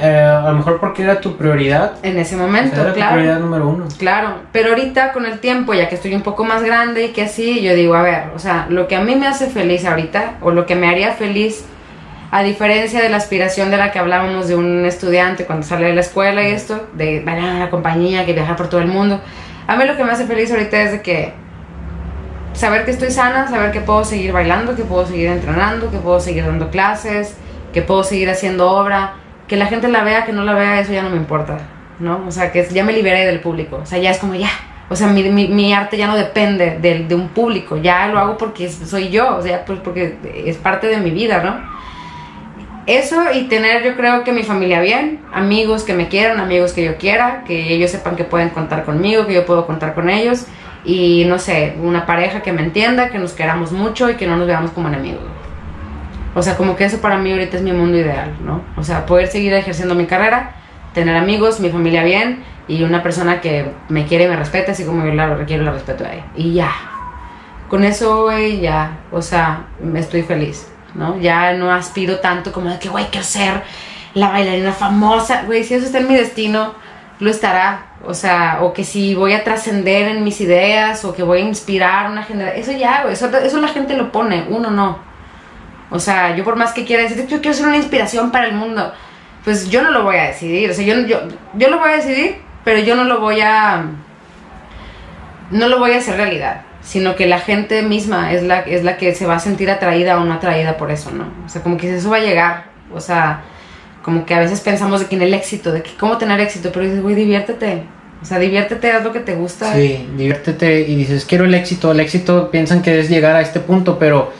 Eh, a lo mejor porque era tu prioridad. En ese momento, era claro. Tu prioridad número uno. Claro, pero ahorita con el tiempo, ya que estoy un poco más grande y que así, yo digo, a ver, o sea, lo que a mí me hace feliz ahorita, o lo que me haría feliz a diferencia de la aspiración de la que hablábamos de un estudiante cuando sale de la escuela y esto, de bailar a la compañía, que viajar por todo el mundo, a mí lo que me hace feliz ahorita es de que saber que estoy sana, saber que puedo seguir bailando, que puedo seguir entrenando, que puedo seguir dando clases, que puedo seguir haciendo obra, que la gente la vea, que no la vea, eso ya no me importa, ¿no? O sea, que ya me liberé del público, o sea, ya es como ya, o sea, mi, mi, arte ya no depende de, de, un público, ya lo hago porque soy yo, o sea, pues porque es parte de mi vida, ¿no? Eso y tener yo creo que mi familia bien, amigos que me quieran, amigos que yo quiera, que ellos sepan que pueden contar conmigo, que yo puedo contar con ellos y no sé, una pareja que me entienda, que nos queramos mucho y que no nos veamos como enemigos. O sea, como que eso para mí ahorita es mi mundo ideal, ¿no? O sea, poder seguir ejerciendo mi carrera, tener amigos, mi familia bien y una persona que me quiere y me respeta, así como yo la requiero la respeto a ella. Y ya. Con eso, güey, ya. O sea, me estoy feliz. ¿No? Ya no aspiro tanto como de que, güey, quiero ser la bailarina famosa, güey, si eso está en mi destino, lo estará. O sea, o que si voy a trascender en mis ideas, o que voy a inspirar una generación, eso ya, eso, eso la gente lo pone, uno no. O sea, yo por más que quiera decir, yo quiero ser una inspiración para el mundo, pues yo no lo voy a decidir. O sea, yo, yo, yo lo voy a decidir, pero yo no lo voy a... No lo voy a hacer realidad sino que la gente misma es la, es la que se va a sentir atraída o no atraída por eso, ¿no? O sea, como que eso va a llegar, o sea, como que a veces pensamos de que en el éxito, de que cómo tener éxito, pero dices, güey, diviértete, o sea, diviértete, haz lo que te gusta. Sí, diviértete y dices, quiero el éxito, el éxito piensan que es llegar a este punto, pero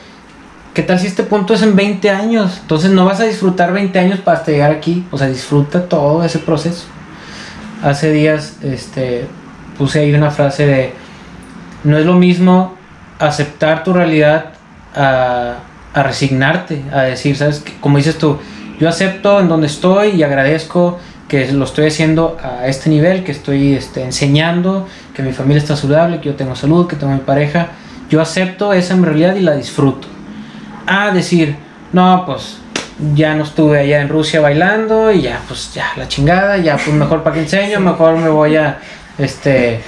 ¿qué tal si este punto es en 20 años? Entonces no vas a disfrutar 20 años para llegar aquí, o sea, disfruta todo ese proceso. Hace días, este, puse ahí una frase de no es lo mismo aceptar tu realidad a, resignarte, a decir, ¿sabes? Como dices tú, yo acepto en donde estoy y agradezco que lo estoy haciendo a este nivel, que estoy este, enseñando, que mi familia está saludable, que yo tengo salud, que tengo mi pareja. Yo acepto esa en realidad y la disfruto. A decir, no, pues ya no estuve allá en Rusia bailando y ya, pues ya, la chingada, ya, pues mejor para que enseño, mejor me voy a, este,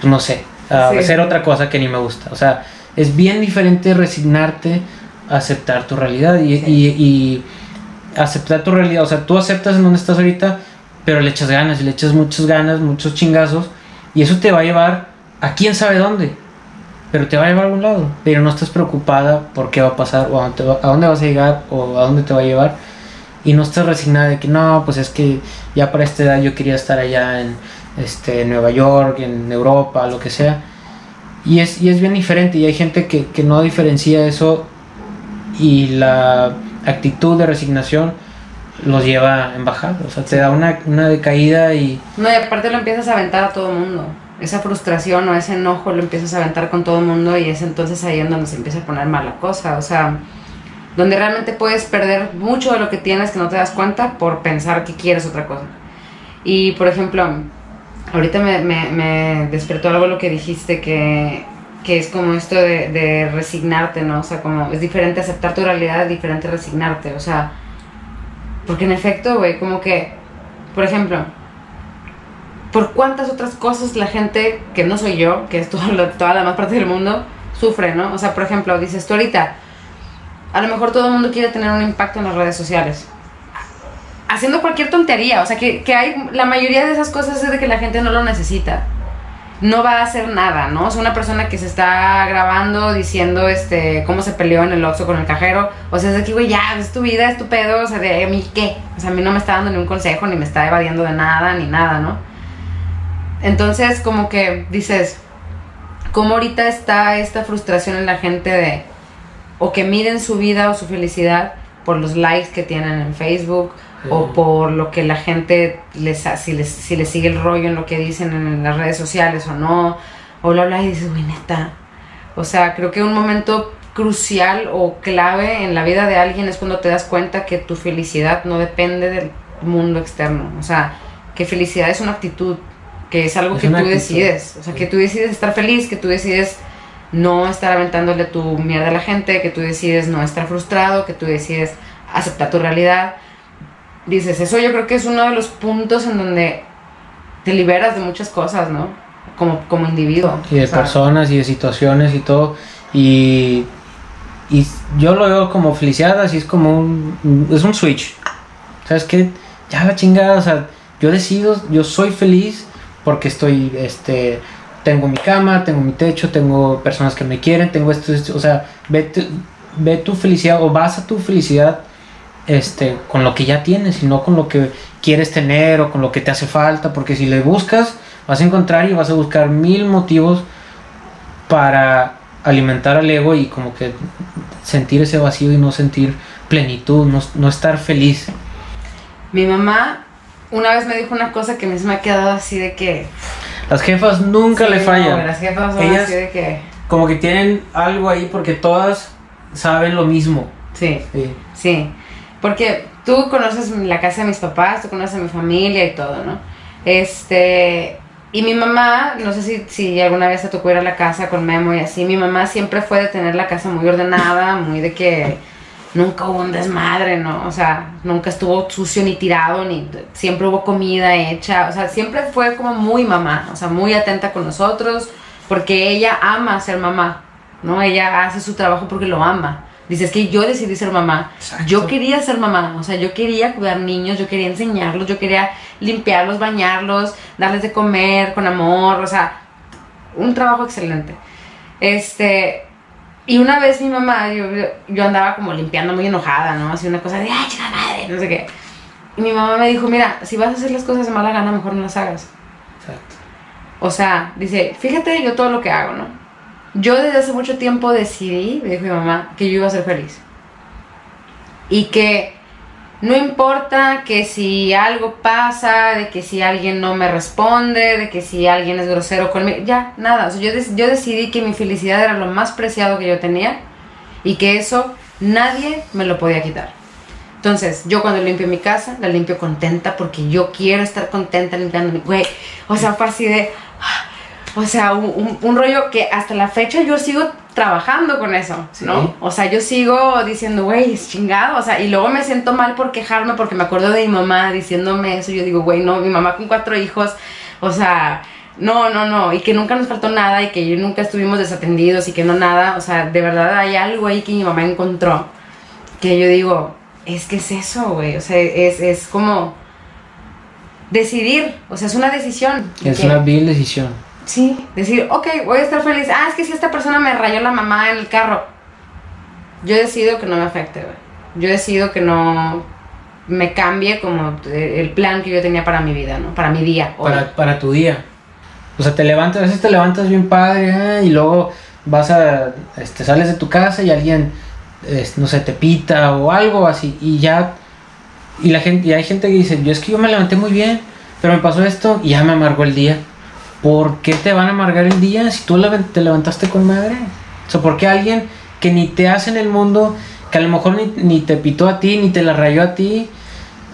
pues no sé, a hacer otra cosa que ni me gusta. O sea, es bien diferente resignarte a aceptar tu realidad y, y aceptar tu realidad. O sea, tú aceptas en donde estás ahorita, pero le echas ganas y le echas muchas ganas, muchos chingazos, y eso te va a llevar a quién sabe dónde, pero te va a llevar a algún lado, pero no estás preocupada por qué va a pasar, o a dónde, vas a llegar, o a dónde te va a llevar, y no estás resignada de que no, pues es que ya para esta edad yo quería estar allá en este, Nueva York, en Europa, lo que sea. Y es, y es bien diferente y hay gente que, que no diferencia eso y la actitud de resignación los lleva en bajada, o sea, te da una, una decaída y... No, y aparte lo empiezas a aventar a todo el mundo. Esa frustración o ese enojo lo empiezas a aventar con todo el mundo y es entonces ahí en donde se empieza a poner mala cosa, o sea, donde realmente puedes perder mucho de lo que tienes que no te das cuenta por pensar que quieres otra cosa. Y, por ejemplo, ahorita me, despertó algo lo que dijiste que que es como esto de, resignarte, ¿no? O sea, como es diferente aceptar tu realidad, es diferente resignarte, o sea, porque en efecto, güey, como que, por ejemplo, por cuántas otras cosas la gente, que no soy yo, que es toda la, toda la más parte del mundo, sufre, ¿no? O sea, por ejemplo, dices tú ahorita, a lo mejor todo el mundo quiere tener un impacto en las redes sociales. Haciendo cualquier tontería, o sea, que, que hay, la mayoría de esas cosas es de que la gente no lo necesita no va a hacer nada, ¿no? O sea, una persona que se está grabando diciendo este cómo se peleó en el Oxxo con el cajero, o sea, es de que, güey, ya, es tu vida, es tu pedo, o sea, de a mí qué? O sea, a mí no me está dando ni un consejo, ni me está evadiendo de nada, ni nada, ¿no? Entonces, como que dices, ¿cómo ahorita está esta frustración en la gente de, o que miden su vida o su felicidad por los likes que tienen en Facebook, o por lo que la gente les, si les, si les sigue el rollo en lo que dicen en las redes sociales o no, o lo hablas y dices, güey, neta. O sea, creo que un momento crucial o clave en la vida de alguien es cuando te das cuenta que tu felicidad no depende del mundo externo. O sea, que felicidad es una actitud, que es algo que tú decides. O sea, que tú decides estar feliz, que tú decides no estar aventándole tu mierda a la gente, que tú decides no estar frustrado, que tú decides aceptar tu realidad dices, eso yo creo que es uno de los puntos en donde te liberas de muchas cosas, ¿no? Como, como individuo. Y de personas y de situaciones y todo. Y, y yo lo veo como felicidad, así es como un, es un switch. ¿Sabes qué? Ya la chingada, o sea, yo decido, yo soy feliz porque estoy, este, tengo mi cama, tengo mi techo, tengo personas que me quieren, tengo esto, esto o sea, ve tu, ve tu felicidad o basa tu felicidad este, con lo que ya tienes y no con lo que quieres tener o con lo que te hace falta, porque si le buscas, vas a encontrar y vas a buscar mil motivos para alimentar al ego y como que sentir ese vacío y no sentir plenitud, no, estar feliz. Mi mamá una vez me dijo una cosa que me ha quedado así de que... Las jefas nunca le fallan. las jefas son así de que... Como que tienen algo ahí porque todas saben lo mismo. Sí. Sí. sí. Porque tú conoces la casa de mis papás, tú conoces a mi familia y todo, ¿no? Este, y mi mamá, no sé si, alguna vez te tocó ir a la casa con Memo y así, mi mamá siempre fue de tener la casa muy ordenada, muy de que nunca hubo un desmadre, ¿no? O sea, nunca estuvo sucio ni tirado, ni siempre hubo comida hecha, o sea, siempre fue como muy mamá, o sea, muy atenta con nosotros, porque ella ama ser mamá, ¿no? Ella hace su trabajo porque lo ama. Dices que yo decidí ser mamá. Yo quería ser mamá, o sea, yo quería cuidar niños, yo quería enseñarlos, yo quería limpiarlos, bañarlos, darles de comer con amor, o sea, un trabajo excelente. Este, y una vez mi mamá, yo, yo andaba como limpiando muy enojada, ¿no? Así una cosa de, ay, chica madre, no sé qué. Y mi mamá me dijo, mira, si vas a hacer las cosas de mala gana, mejor no las hagas. Exacto. O sea, dice, fíjate yo todo lo que hago, ¿no? Yo desde hace mucho tiempo decidí, me dijo mi mamá, que yo iba a ser feliz. Y que no importa que si algo pasa, de que si alguien no me responde, de que si alguien es grosero conmigo, ya, nada. O sea, yo, yo decidí que mi felicidad era lo más preciado que yo tenía y que eso nadie me lo podía quitar. Entonces, yo cuando limpio mi casa, la limpio contenta porque yo quiero estar contenta limpiando. Güey, o sea, fue así de... O sea, un, un, rollo que hasta la fecha yo sigo trabajando con eso, ¿no? O sea, yo sigo diciendo, güey, es chingado, o sea, y luego me siento mal por quejarme porque me acuerdo de mi mamá diciéndome eso, yo digo, güey, no, mi mamá con cuatro hijos, o sea, no, no, no, y que nunca nos faltó nada y que nunca estuvimos desatendidos y que no nada, o sea, de verdad hay algo ahí que mi mamá encontró, que yo digo, es que es eso, güey, o sea, es, es como decidir, o sea, es una decisión. Es una vil decisión Sí, decir, ok, voy a estar feliz. Ah, es que si esta persona me rayó la mamá en el carro, yo decido que no me afecte, güey. Yo decido que no me cambie como el plan que yo tenía para mi vida, ¿no? Para mi día. Para, para tu día. O sea, te levantas, a veces te levantas bien padre ¿eh? y luego vas a, este, sales de tu casa y alguien, no sé, te pita o algo así y ya, y la gente, y hay gente que dice, yo es que yo me levanté muy bien, pero me pasó esto y ya me amargó el día. ¿Por qué te van a amargar el día si tú te levantaste con madre? O sea, ¿por qué alguien que ni te hace en el mundo, que a lo mejor ni, te pitó a ti, ni te la rayó a ti,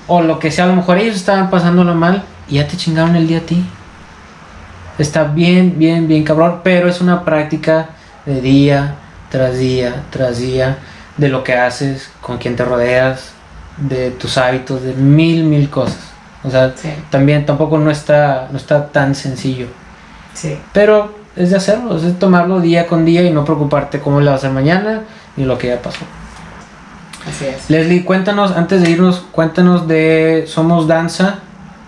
o lo que sea, a lo mejor ellos estaban pasándolo mal y ya te chingaron el día a ti? Está bien, bien, bien cabrón, pero es una práctica de día tras día tras día, de lo que haces, con quien te rodeas, de tus hábitos, de mil, mil cosas. O sea, también tampoco no está, no está tan sencillo. Sí. Pero es de hacerlo, es de tomarlo día con día y no preocuparte cómo le va a hacer mañana ni lo que ya pasó. Así es. Leslie, cuéntanos, antes de irnos, cuéntanos de Somos Danza,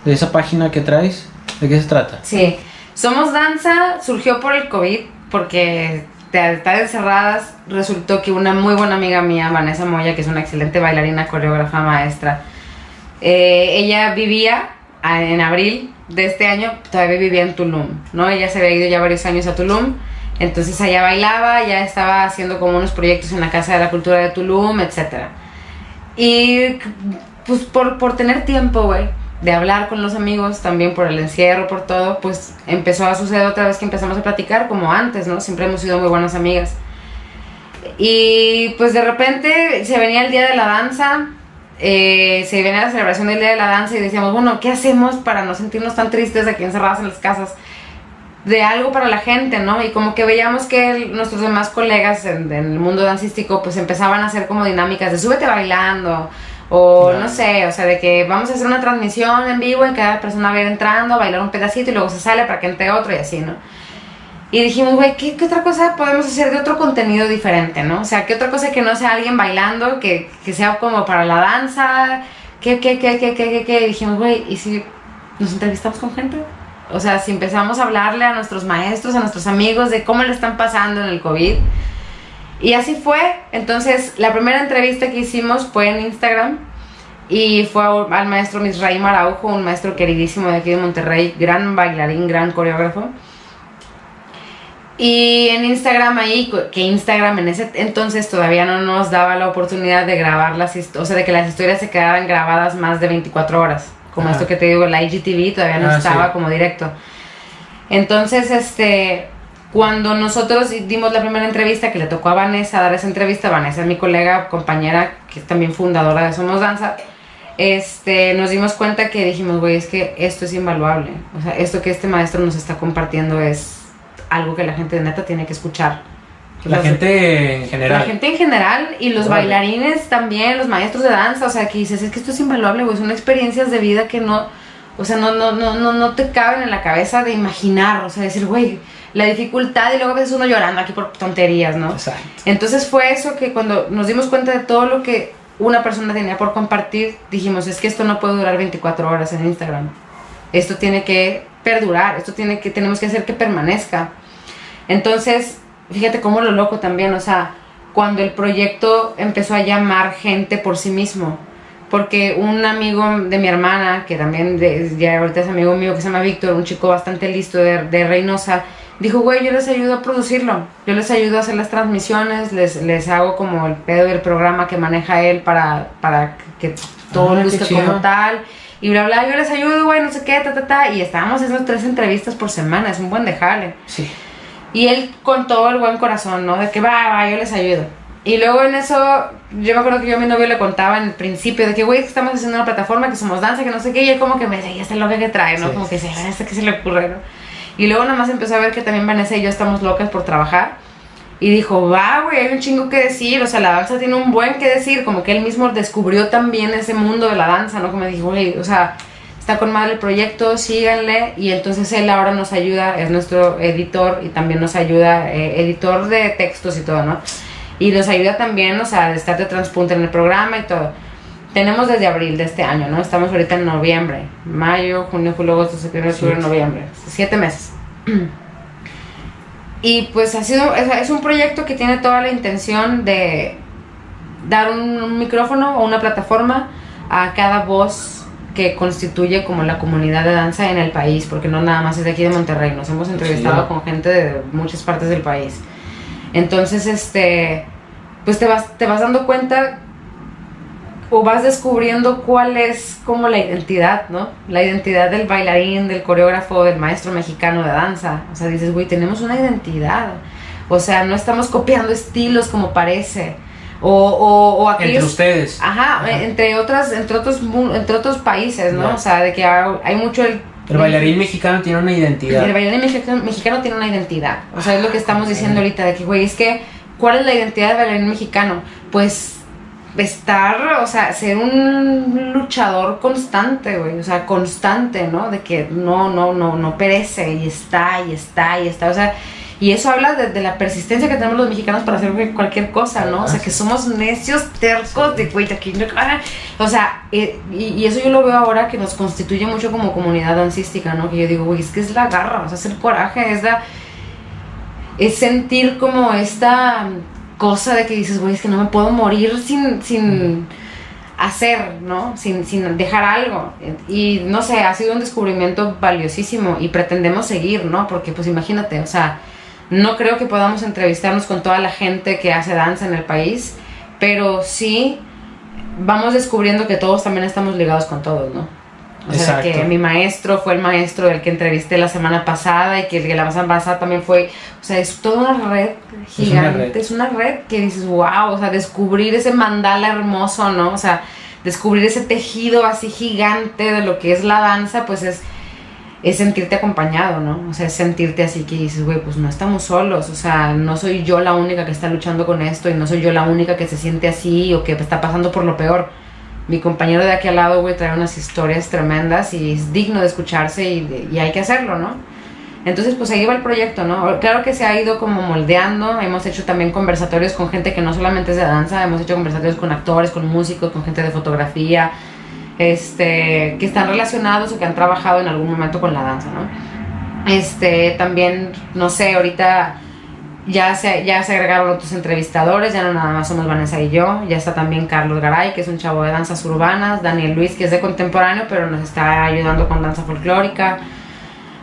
de esa página que traes. ¿De qué se trata? Sí, Somos Danza surgió por el COVID, porque de estar encerradas resultó que una muy buena amiga mía, Vanessa Moya, que es una excelente bailarina, coreógrafa, maestra, eh, ella vivía en abril de este año, todavía vivía en Tulum, ¿no? Ella se había ido ya varios años a Tulum, entonces allá bailaba, ya estaba haciendo como unos proyectos en la Casa de la Cultura de Tulum, etc. Y pues por, por tener tiempo, güey, de hablar con los amigos, también por el encierro, por todo, pues empezó a suceder otra vez que empezamos a platicar como antes, ¿no? Siempre hemos sido muy buenas amigas. Y pues de repente se venía el día de la danza, eh, se viene la celebración del Día de la Danza y decíamos, bueno, ¿qué hacemos para no sentirnos tan tristes aquí encerradas en las casas? De algo para la gente, ¿no? Y como que veíamos que nuestros demás colegas en, el mundo dancístico pues empezaban a hacer como dinámicas de súbete bailando o no sé, o sea, de que vamos a hacer una transmisión en vivo en cada persona va a ir entrando a bailar un pedacito y luego se sale para que entre otro y así, ¿no? Y dijimos, güey, ¿qué, otra cosa podemos hacer de otro contenido diferente, no? O sea, ¿qué otra cosa que no sea alguien bailando, que, que sea como para la danza? ¿Qué, qué, qué, qué, qué, qué? qué? Y dijimos, güey, ¿y si nos entrevistamos con gente? O sea, si empezamos a hablarle a nuestros maestros, a nuestros amigos de cómo le están pasando en el COVID. Y así fue. Entonces, la primera entrevista que hicimos fue en Instagram. Y fue al maestro Misraim Araujo, un maestro queridísimo de aquí de Monterrey, gran bailarín, gran coreógrafo. Y en Instagram ahí, que Instagram en ese entonces todavía no nos daba la oportunidad de grabar las o sea, de que las historias se quedaran grabadas más de 24 horas. Como esto que te digo, la IGTV todavía no ah, estaba como directo. Entonces, este, cuando nosotros dimos la primera entrevista, que le tocó a Vanessa dar esa entrevista, Vanessa es mi colega, compañera, que es también fundadora de Somos Danza, este, nos dimos cuenta que dijimos, güey, es que esto es invaluable. O sea, esto que este maestro nos está compartiendo es algo que la gente de neta tiene que escuchar. La gente en general. La gente en general y los bailarines también, los maestros de danza, o sea, que dices, es que esto es invaluable, güey, son experiencias de vida que no, o sea, no, no, no, no, no te caben en la cabeza de imaginar, o sea, decir, güey, la dificultad y luego a veces uno llorando aquí por tonterías, ¿no? Exacto. Entonces fue eso que cuando nos dimos cuenta de todo lo que una persona tenía por compartir, dijimos, es que esto no puede durar 24 horas en Instagram. Esto tiene que perdurar, esto tiene que, tenemos que hacer que permanezca. Entonces, fíjate cómo lo loco también, o sea, cuando el proyecto empezó a llamar gente por sí mismo, porque un amigo de mi hermana, que también de, ya ahorita es amigo mío, que se llama Víctor, un chico bastante listo de, de, Reynosa, dijo, güey, yo les ayudo a producirlo, yo les ayudo a hacer las transmisiones, les, les hago como el pedo del programa que maneja él para, para que todo ah, luzca como tal, y bla, bla, yo les ayudo, güey, no sé qué, ta, ta, ta, y estábamos haciendo tres entrevistas por semana, es un buen dejarle. Sí. Y él con todo el buen corazón, ¿no? De que va, va, yo les ayudo. Y luego en eso yo me acuerdo que yo a mi novio le contaba en el principio de que, güey, estamos haciendo una plataforma, que somos danza, que no sé qué, y él como que me decía, ya está loca que trae, ¿no? Como que se, ¿este qué se le ocurre, no? Y luego nada más empezó a ver que también Vanessa y yo estamos locas por trabajar. Y dijo, va, güey, hay un chingo que decir, o sea, la danza tiene un buen que decir, como que él mismo descubrió también ese mundo de la danza, ¿no? Como me dijo, güey, o sea, está con madre el proyecto, síganle, y entonces él ahora nos ayuda, es nuestro editor y también nos ayuda, eh, editor de textos y todo, ¿no? Y nos ayuda también, o sea, de estar de transpunte en el programa y todo. Tenemos desde abril de este año, ¿no? Estamos ahorita en noviembre, mayo, junio, julio, agosto, septiembre, octubre, noviembre, siete meses. Y pues ha sido, es, un proyecto que tiene toda la intención de dar un, micrófono o una plataforma a cada voz que constituye como la comunidad de danza en el país, porque no nada más es de aquí de Monterrey, nos hemos entrevistado con gente de muchas partes del país. Entonces, este, pues te vas, te vas dando cuenta o vas descubriendo cuál es como la identidad, ¿no? La identidad del bailarín, del coreógrafo, del maestro mexicano de danza. O sea, dices, güey, tenemos una identidad. O sea, no estamos copiando estilos como parece. O, o, o aquellos, Entre ustedes. Ajá, entre otras, entre otros, entre otros países, ¿no? O sea, de que hay mucho el el bailarín mexicano tiene una identidad. El bailarín mexicano, tiene una identidad. O sea, es lo que estamos diciendo ahorita, de que, güey, es que, ¿cuál es la identidad del bailarín mexicano? Pues estar, o sea, ser un luchador constante, güey, o sea, constante, ¿no? De que no, no, no, no perece y está, y está, y está, o sea, y eso habla de, la persistencia que tenemos los mexicanos para hacer cualquier cosa, ¿no? O sea, que somos necios, tercos, de güey, aquí no... O sea, eh, y, eso yo lo veo ahora que nos constituye mucho como comunidad dancística, ¿no? Que yo digo, güey, es que es la garra, o sea, es el coraje, es la... Es sentir como esta cosa de que dices, güey, es que no me puedo morir sin... sin hacer, ¿no? Sin, sin, dejar algo. Y no sé, ha sido un descubrimiento valiosísimo y pretendemos seguir, ¿no? Porque pues imagínate, o sea, no creo que podamos entrevistarnos con toda la gente que hace danza en el país, pero sí vamos descubriendo que todos también estamos ligados con todos, ¿no? O sea, que mi maestro fue el maestro del que entrevisté la semana pasada y que el que la semana pasada también fue, o sea, es toda una red gigante, es una red, es una red que dices, wow, o sea, descubrir ese mandala hermoso, ¿no? O sea, descubrir ese tejido así gigante de lo que es la danza, pues es es sentirte acompañado, ¿no? O sea, es sentirte así que dices, güey, pues no estamos solos, o sea, no soy yo la única que está luchando con esto y no soy yo la única que se siente así o que está pasando por lo peor. Mi compañero de aquí al lado, güey, trae unas historias tremendas y es digno de escucharse y, y hay que hacerlo, ¿no? Entonces, pues ahí va el proyecto, ¿no? Claro que se ha ido como moldeando, hemos hecho también conversatorios con gente que no solamente es de danza, hemos hecho conversatorios con actores, con músicos, con gente de fotografía, este, que están relacionados o que han trabajado en algún momento con la danza, ¿no? Este, también, no sé, ahorita ya se, ya se agregaron otros entrevistadores, ya no nada más somos Vanessa y yo, ya está también Carlos Garay, que es un chavo de danzas urbanas, Daniel Luis, que es de contemporáneo, pero nos está ayudando con danza folclórica.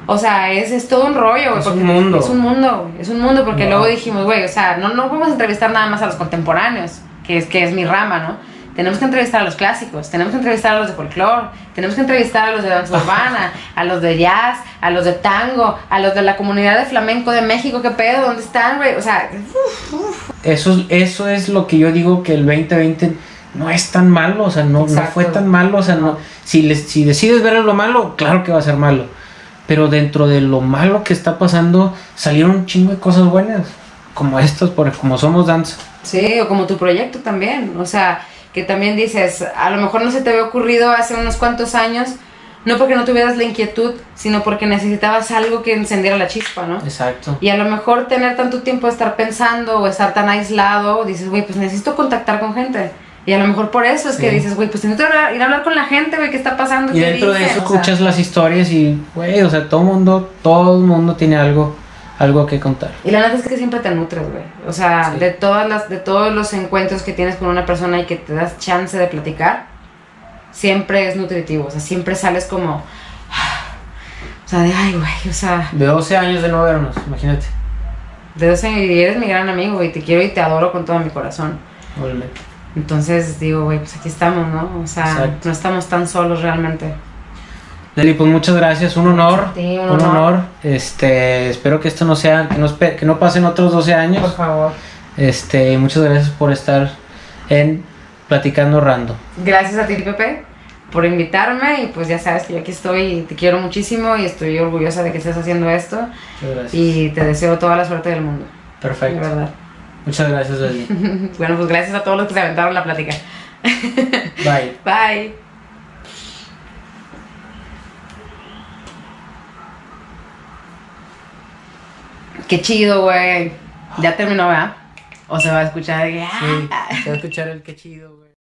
O sea, es, es todo un rollo. Es un mundo. Es un mundo, es un mundo, porque luego dijimos, güey, o sea, no, no vamos a entrevistar nada más a los contemporáneos, que es, que es mi rama, ¿no? Tenemos que entrevistar a los clásicos, tenemos que entrevistar a los de folclore, tenemos que entrevistar a los de danza urbana, a los de jazz, a los de tango, a los de la comunidad de flamenco de México, ¿qué pedo? ¿Dónde están, güey? O sea, Eso, eso es lo que yo digo que el 2020 no es tan malo, o sea, no, no fue tan malo, o sea, no, si, si decides ver lo malo, claro que va a ser malo, pero dentro de lo malo que está pasando salieron un chingo de cosas buenas, como estos, por, como somos danza. Sí, o como tu proyecto también, o sea, que también dices, a lo mejor no se te había ocurrido hace unos cuantos años, no porque no tuvieras la inquietud, sino porque necesitabas algo que encendiera la chispa, ¿no? Exacto. Y a lo mejor tener tanto tiempo de estar pensando o estar tan aislado, dices, güey, pues necesito contactar con gente. Y a lo mejor por eso es que dices, güey, pues necesito ir a hablar con la gente, güey, qué está pasando. Y dentro de eso escuchas las historias y, güey, o sea, todo mundo, todo el mundo tiene algo algo que contar. Y la verdad es que siempre te nutres, güey. O sea, de todas las de todos los encuentros que tienes con una persona y que te das chance de platicar, siempre es nutritivo, o sea, siempre sales como o sea, de ay, güey, o sea, de 12 años de no vernos, imagínate. De 12 años y eres mi gran amigo, güey, te quiero y te adoro con todo mi corazón. Entonces digo, güey, pues aquí estamos, ¿no? O sea, no estamos tan solos realmente. Deli, pues muchas gracias, un honor, un, honor. Este, espero que esto no sea, que no, que no pasen otros 12 años. Por favor. Este, muchas gracias por estar en Platicando Rando. Gracias a ti, Pepe, por invitarme y pues ya sabes que yo aquí estoy y te quiero muchísimo y estoy orgullosa de que estés haciendo esto Muchas gracias. y te deseo toda la suerte del mundo. De Perfecto. verdad. Muchas gracias, Leslie. bueno, pues gracias a todos los que se aventaron la plática. Bye. Bye. Qué chido, güey. Ya terminó, ¿verdad? O se va a escuchar Sí, "Ah". se va a escuchar el que chido, güey.